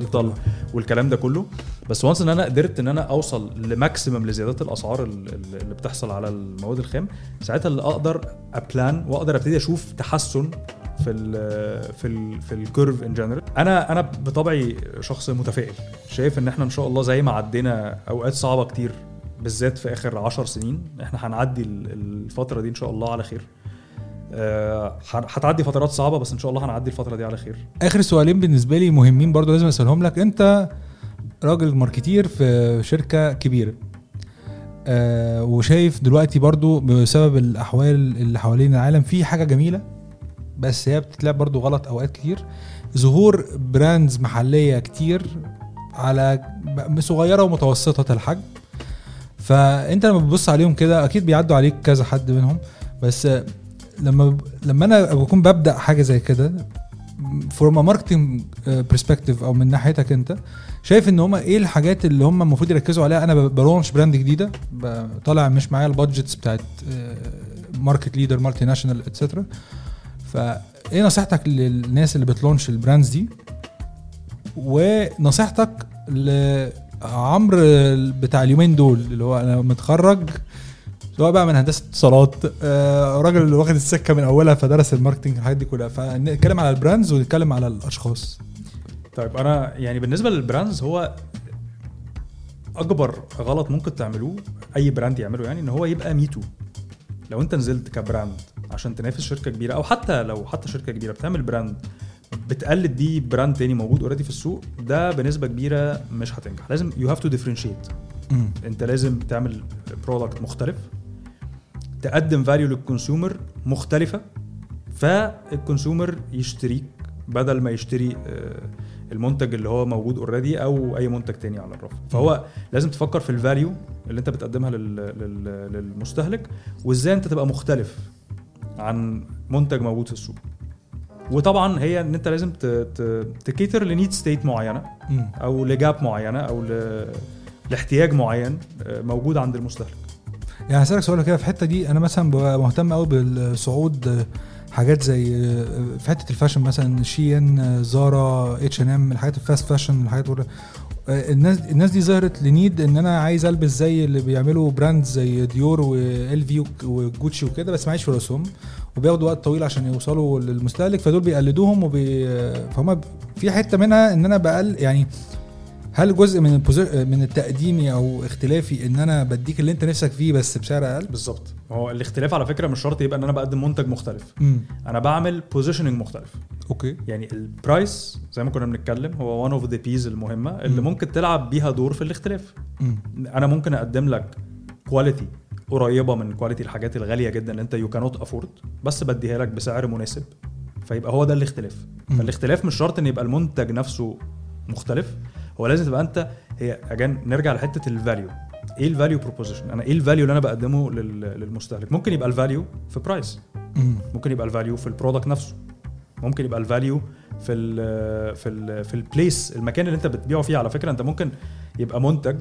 تبطل. والكلام ده كله. بس once إن أنا قدرت إن أنا أوصل ل maximum لزيادات الأسعار ال- ال- اللي بتحصل على المواد الخام ساعتها اللي أقدر أ plan وأقدر أبتدي أشوف تحسن في ال في ال في ال curve in general أنا أنا بطبعي شخص متفائل. شايف إن إحنا إن شاء الله زي ما عدينا أوقات صعبة كتير. بالذات في آخر عشر سنين. إحنا هنعدي ال- الفترة دي إن شاء الله على خير. آه، هتعدي فترات صعبة بس إن شاء الله هنعدي الفترة دي على خير. آخر سؤالين بالنسبة لي مهمين برضو لازم أسألهم لك. أنت راجل marketer في شركة كبيرة. آه وشايف دلوقتي برضو بسبب الأحوال اللي حوالين العالم في حاجة جميلة بس هي بتتلعب برضو غلط أوقات كتير. ظهور brands محلية كتير على صغيرة ومتوسطة الحجم. فأنت لما بتبص عليهم كده أكيد بيعدوا عليك كذا حد منهم بس لما لما أنا بكون ببدأ حاجة زي كده from marketing perspective أو من ناحيتك أنت شايف إن هم إيه الحاجات اللي هم المفروض يركزوا عليها؟ أنا ب launch brand جديدة طالع مش معايا ال budgets بتاعت market leader multinational etcetera فإيه نصيحتك للناس اللي بت launch ال brands دي؟ ونصيحتك لعمرو بتاع اليومين دول اللي هو أنا متخرج سواء بقى من هندسة اتصالات آه، راجل واخد السكة من أولها فدرس ال marketing الحاجات دي كلها. فنتكلم على ال brands ونتكلم على الأشخاص. طيب أنا يعني بالنسبة لل brands هو أكبر غلط ممكن تعملوه أي brand يعمله يعني إن هو يبقى me too لو أنت نزلت ك brand عشان تنافس شركة كبيرة أو حتى لو حتى شركة كبيرة بتعمل brand بتقلد بيه brand تاني موجود already في السوق ده بنسبة كبيرة مش هتنجح. لازم you have to differentiate انت لازم تعمل product مختلف تقدم value لل consumer مختلفة فال consumer يشتريك بدل ما يشتري آه، المنتج اللي هو موجود already أو أي منتج تاني على الرف. فهو لازم تفكر في ال value اللي انت بتقدمها لل- لل- للمستهلك وازاي انت تبقى مختلف عن منتج موجود في السوق. وطبعا هي إن أنت لازم ت cater ل need state معينة. أو ل gap معينة أو ل... لاحتياج معين آه، موجود عند المستهلك. يعني هسألك سؤال كده في الحتة دي. أنا مثلا ببقى مهتم قوي بالصعود آه، حاجات زي آه، في حتة ال fashion مثلا شين زارا اتش ان ام الحاجات ال fast fashion الحاجات الناس الناس دي ظهرت ل need إن أنا عايز ألبس زي اللي بيعملوا brand زي ديور و LV وجوتشي وكده بس معيش فلوسهم. وبياخدوا وقت طويل عشان يوصلوا للمستهلك فدول بيقلدوهم وبي فهم في حتة منها إن أنا بقل يعني هل جزء من. من التقديمي أو اختلافي إن أنا بديك اللي أنت نفسك فيه بس بسعر أقل؟ بالظبط. هو الاختلاف على فكرة مش شرط يبقى إن أنا بقدم منتج مختلف. امم أنا بعمل positioning مختلف. okay. يعني ال price زي ما كنا بنتكلم هو one of the Ps المهمة اللي مم. ممكن تلعب بيها دور في الاختلاف. امم أنا ممكن أقدم لك quality قريبة من quality الحاجات الغالية جدا اللي أنت يو كانوت افورد بس بديها لك بسعر مناسب. فيبقى هو ده الاختلاف. فالاختلاف مش شرط إن يبقى المنتج نفسه مختلف. هو لازم تبقى أنت هي again نرجع لحتة ال value إيه ال value proposition أنا إيه ال value اللي أنا بقدمه لل- للمستهلك؟ ممكن يبقى ال value في price ممكن يبقى ال value في ال product نفسه. ممكن يبقى ال value في ال في ال في ال place المكان اللي أنت بتبيعه فيه. على فكرة أنت ممكن يبقى منتج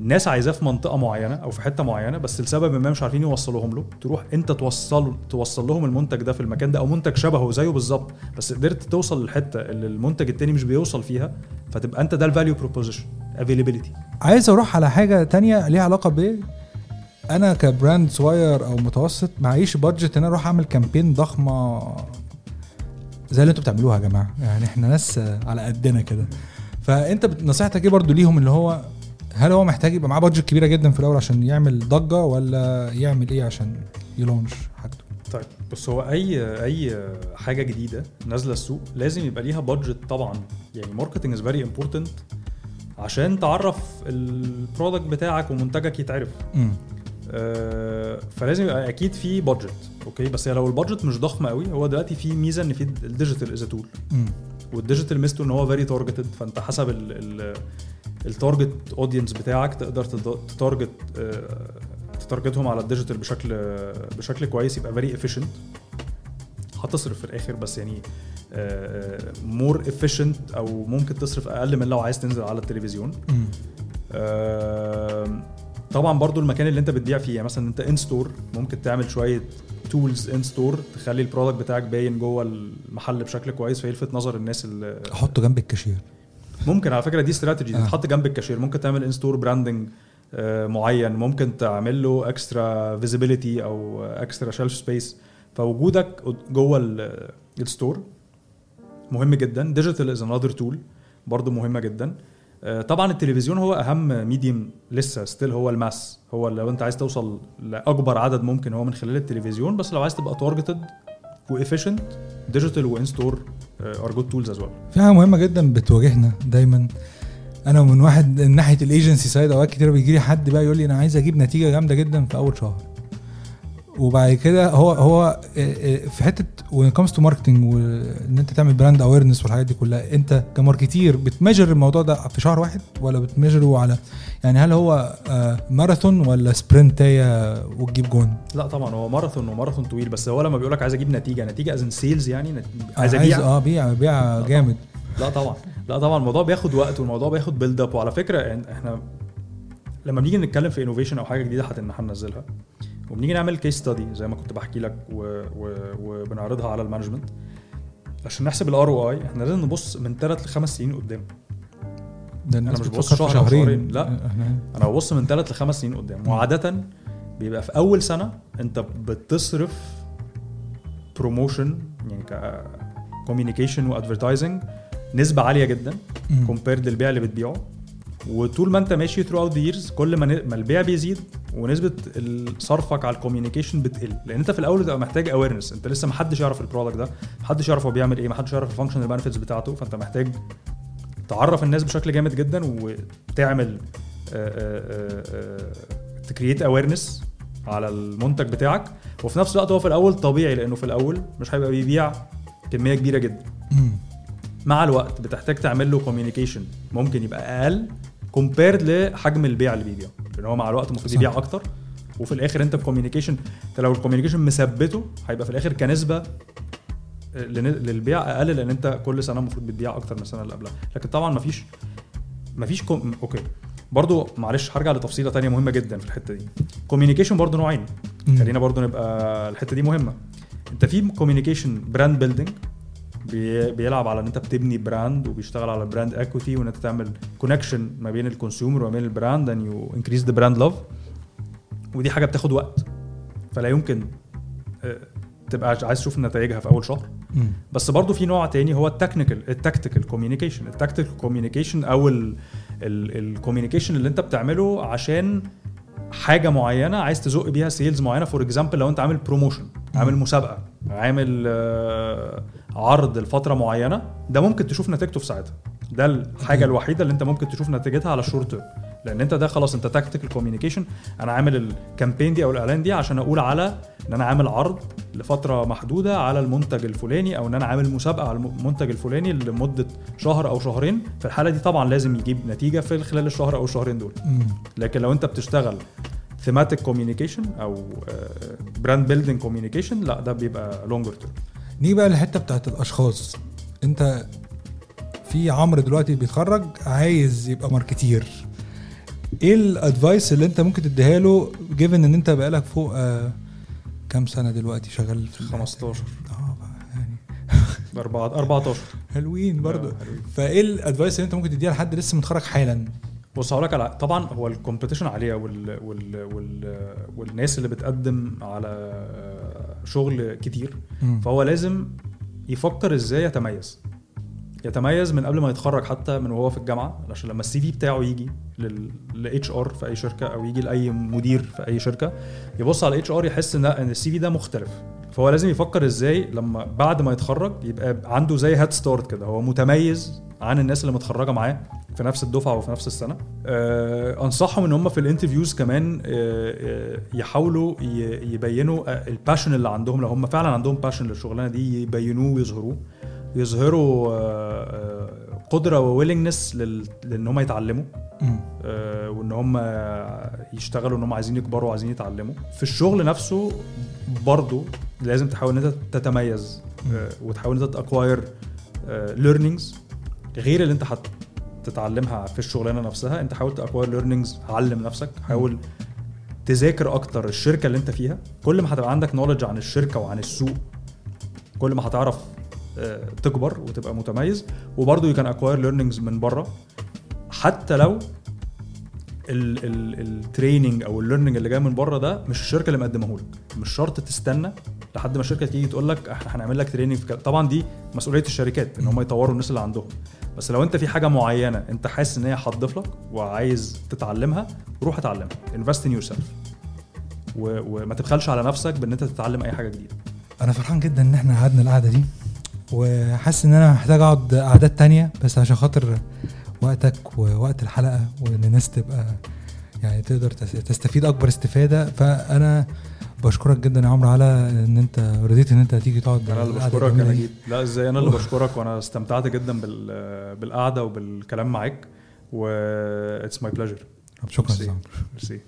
ناس عايزاه في منطقة معينة أو في حتة معينة بس لسبب ما مش عارفين يوصلوهم له. تروح أنت توصل توصل لهم المنتج ده في المكان ده أو منتج شبهه زيه بالظبط بس قدرت توصل للحتة اللي المنتج التاني مش بيوصل فيها فتبقى أنت ده ال value proposition availability عايز أروح على حاجة تانية ليها علاقة ب أنا ك brand صغير أو متوسط معيش budget إن أنا أروح أعمل campaign ضخمة. زي اللي أنتوا بتعملوها يا جماعة يعني إحنا ناس على قدنا كده. فأنت نصيحتك إيه برضو ليهم اللي هو هل هو محتاج يبقى معاه budget كبيرة جدا في الأول عشان يعمل ضجة ولا يعمل إيه عشان يلونش حاجته؟ طيب بص هو أي أي حاجة جديدة نازلة السوق لازم يبقى ليها budget طبعا. يعني marketing is very important عشان تعرف ال product بتاعك ومنتجك يتعرف. آه، فلازم يبقى أكيد في budget okay؟ بس لو ال budget مش ضخم قوي هو دلوقتي في ميزة إن في ال digital as a tool وال digital ميزته ان هو very targeted فانت حسب ال ال ال target audience بتاعك تقدر ت target آه، ت target هم على ال digital بشكل بشكل كويس يبقى very efficient هتصرف في الآخر بس يعني more efficient أو ممكن تصرف أقل من لو عايز تنزل على التلفزيون. طبعا برضو المكان اللي أنت بتبيع فيه يعني مثلا أنت in-store ممكن تعمل شوية tools in-store تخلي ال product بتاعك باين جوه المحل بشكل كويس فيلفت نظر الناس اللي احطه جنب الكاشير. ممكن على فكرة دي استراتيجي آه. تتحط جنب الكاشير. ممكن تعمل in-store branding معين. ممكن تعمل له extra visibility أو extra shelf space فوجودك جوه ال- store مهم جدا. digital is another tool برضه مهمة جدا. طبعا التلفزيون هو أهم medium لسه still هو ال mass. هو لو أنت عايز توصل لأكبر عدد ممكن هو من خلال التلفزيون بس لو عايز تبقى targeted و efficient digital و in-store are good tools as well في حاجة مهمة جدا بتواجهنا دايما. أنا من واحد من ناحية ال agency side أوقات كتير بيجي لي حد بقى يقول لي أنا عايز أجيب نتيجة جامدة جدا في أول شهر. وبعد كده هو هو إيه إيه في حتة when it comes to marketing وإن أنت تعمل brand awareness والحاجات دي كلها أنت ك marketer بت measure الموضوع ده في شهر واحد ولا بت measure ه على يعني هل هو آه، ماراثون ولا sprint إيه وتجيب جون؟ لا طبعا هو ماراثون وماراثون طويل بس هو لما بيقول لك عايز أجيب نتيجة نتيجة as sales يعني عايز عايز ابيع آه بيع بيع جامد. لا طبعا لا طبعا الموضوع بياخد وقت والموضوع بياخد build up وعلى فكرة إحنا لما بنيجي نتكلم في innovation أو حاجة جديدة هننزلها وبنيجي نعمل case study زي ما كنت بحكي لك و... و... وبنعرضها على ال management. عشان نحسب ال ROI إحنا لازم نبص من ثلاث لخمس سنين قدام. ده الناس مش ببص شهر شهرين. شهرين، لا. إحنا أنا ببص من ثلاث لخمس سنين قدام. وعادة بيبقى في أول سنة أنت بتصرف promotion يعني communication و advertising نسبة عالية جدا. compared للبيع اللي بتبيعه. وطول ما انت ماشي throughout years كل ما ما البيع بيزيد ونسبة صرفك على ال communication بتقل. لأن انت في الأول بتبقى محتاج awareness انت لسه ما حدش يعرف ال product ده ما حدش يعرف هو بيعمل إيه ما حدش يعرف ال function benefits بتاعته. فانت محتاج تعرف الناس بشكل جامد جدا وتعمل ت create awareness على المنتج بتاعك. وفي نفس الوقت هو في الأول طبيعي لأنه في الأول مش هيبقى بيبيع كمية كبيرة جدا. مع الوقت بتحتاج تعمل له communication ممكن يبقى أقل compared لحجم البيع اللي بيبيعه لأن هو مع الوقت المفروض. يبيع أكتر. وفي الآخر أنت ال communication أنت لو ال communication مثبته هيبقى في الآخر كنسبة لن- للبيع أقل لأن أنت كل سنة المفروض بتبيع أكتر من السنة اللي قبلها. لكن طبعا مفيش مفيش كوم... okay. برضو معلش هرجع لتفصيلة تانية مهمة جدا في الحتة دي. communication برضو نوعين. خلينا برضو نبقى الحتة دي مهمة. أنت في communication brand building بيلعب على إن أنت بتبني brand وبيشتغل على brand equity وإن أنت تعمل connection ما بين ال consumer وما بين ال brand and you increase the brand love. ودي حاجة بتاخد وقت. فلا يمكن آه، تبقى عايز تشوف نتائجها في أول شهر. بس برضو في نوع تاني هو التكنيكال التكتيكال كوميونيكيشن التكتيكال كوميونيكيشن أو الكوميونيكيشن اللي أنت بتعمله عشان حاجة معينة عايز تزق بيها sales معينة. for example لو أنت عامل promotion عامل مسابقة عامل آه، عرض لفترة معينة ده ممكن تشوف نتيجته في ساعتها. ده الحاجة الوحيدة اللي انت ممكن تشوف نتيجتها على ال short term لأن انت ده خلاص انت tactical communication أنا عامل ال campaign دي أو الإعلان دي عشان أقول على إن أنا عامل عرض لفترة محدودة على المنتج الفلاني أو إن أنا عامل مسابقة على المنتج الفلاني لمدة شهر أو شهرين. في الحالة دي طبعا لازم يجيب نتيجة في خلال الشهر أو الشهرين دول. لكن لو انت بتشتغل thematic communication أو brand building communication لا ده بيبقى longer term نيجي بقى للحتة بتاعت الأشخاص. أنت في عمرو دلوقتي بيتخرج عايز يبقى marketer. إيه ال advice اللي أنت ممكن تديها له given إن أنت بقالك فوق آه كام سنة دلوقتي شغال في 15 آه يعني. 14 حلوين برضو. حلوين. فإيه ال advice اللي أنت ممكن تديها لحد لسه متخرج حالا؟ بص هقول لك على طبعا هو ال competition عالية وال وال وال والناس اللي بتقدم على شغل كتير مم. فهو لازم يفكر إزاي يتميز يتميز من قبل ما يتخرج حتى من وهو في الجامعة عشان لما ال CV بتاعه يجي لل HR في أي شركة أو يجي لأي مدير في أي شركة يبص على ال HR يحس إن إن ال CV ده مختلف فهو لازم يفكر إزاي لما بعد ما يتخرج يبقى عنده زي head start كده هو متميز عن الناس اللي متخرجة معاه في نفس الدفعة وفي نفس السنة. آه أنصحهم إن هم في ال interviews كمان آه آه يحاولوا يبينوا آه ال passion اللي عندهم. لو هم فعلا عندهم passion للشغلانة دي يبينوه ويظهروه. يظهروا آه، قدرة و willingness لإن هم يتعلموا. وإن هم يشتغلوا إن هم عايزين يكبروا وعايزين يتعلموا. في الشغل نفسه برضو لازم تحاول إن أنت تتميز وتحاول إن أنت ت acquire learnings غير اللي انت هتتعلمها في الشغلانة نفسها انت حاول ت acquire learnings علم نفسك حاول تذاكر أكتر الشركة اللي انت فيها. كل ما هتبقى عندك knowledge عن الشركة وعن السوق كل ما هتعرف آه، تكبر وتبقى متميز. وبرضه you can acquire learnings من بره. حتى لو ال training أو ال learning اللي جاي من بره ده مش الشركة اللي مقدمه لك مش شرط تستنى لحد ما الشركة تيجي تقول لك إحنا هنعمل لك training في. طبعا دي مسؤولية الشركات إن هم يطوروا الناس اللي عندهم. بس لو أنت في حاجة معينة أنت حاسس إن هي هتضيف لك وعايز تتعلمها روح اتعلمها. invest in yourself وما تبخلش على نفسك بإن أنت تتعلم أي حاجة جديدة. أنا فرحان جدا إن إحنا قعدنا القعدة دي. وحاسس إن أنا محتاج أقعد قعدات تانية بس عشان خاطر وقتك ووقت الحلقة وإن الناس تبقى يعني تقدر تستفيد أكبر استفادة. فأنا بشكرك جدا يا عمرو على إن أنت رضيت إن أنت تيجي تقعد أنا اللي بشكرك أنا جيت. لا إزاي؟ أنا اللي بشكرك وأنا استمتعت جدا بالقعدة وبالكلام معاك و it's my pleasure شكرا ميرسي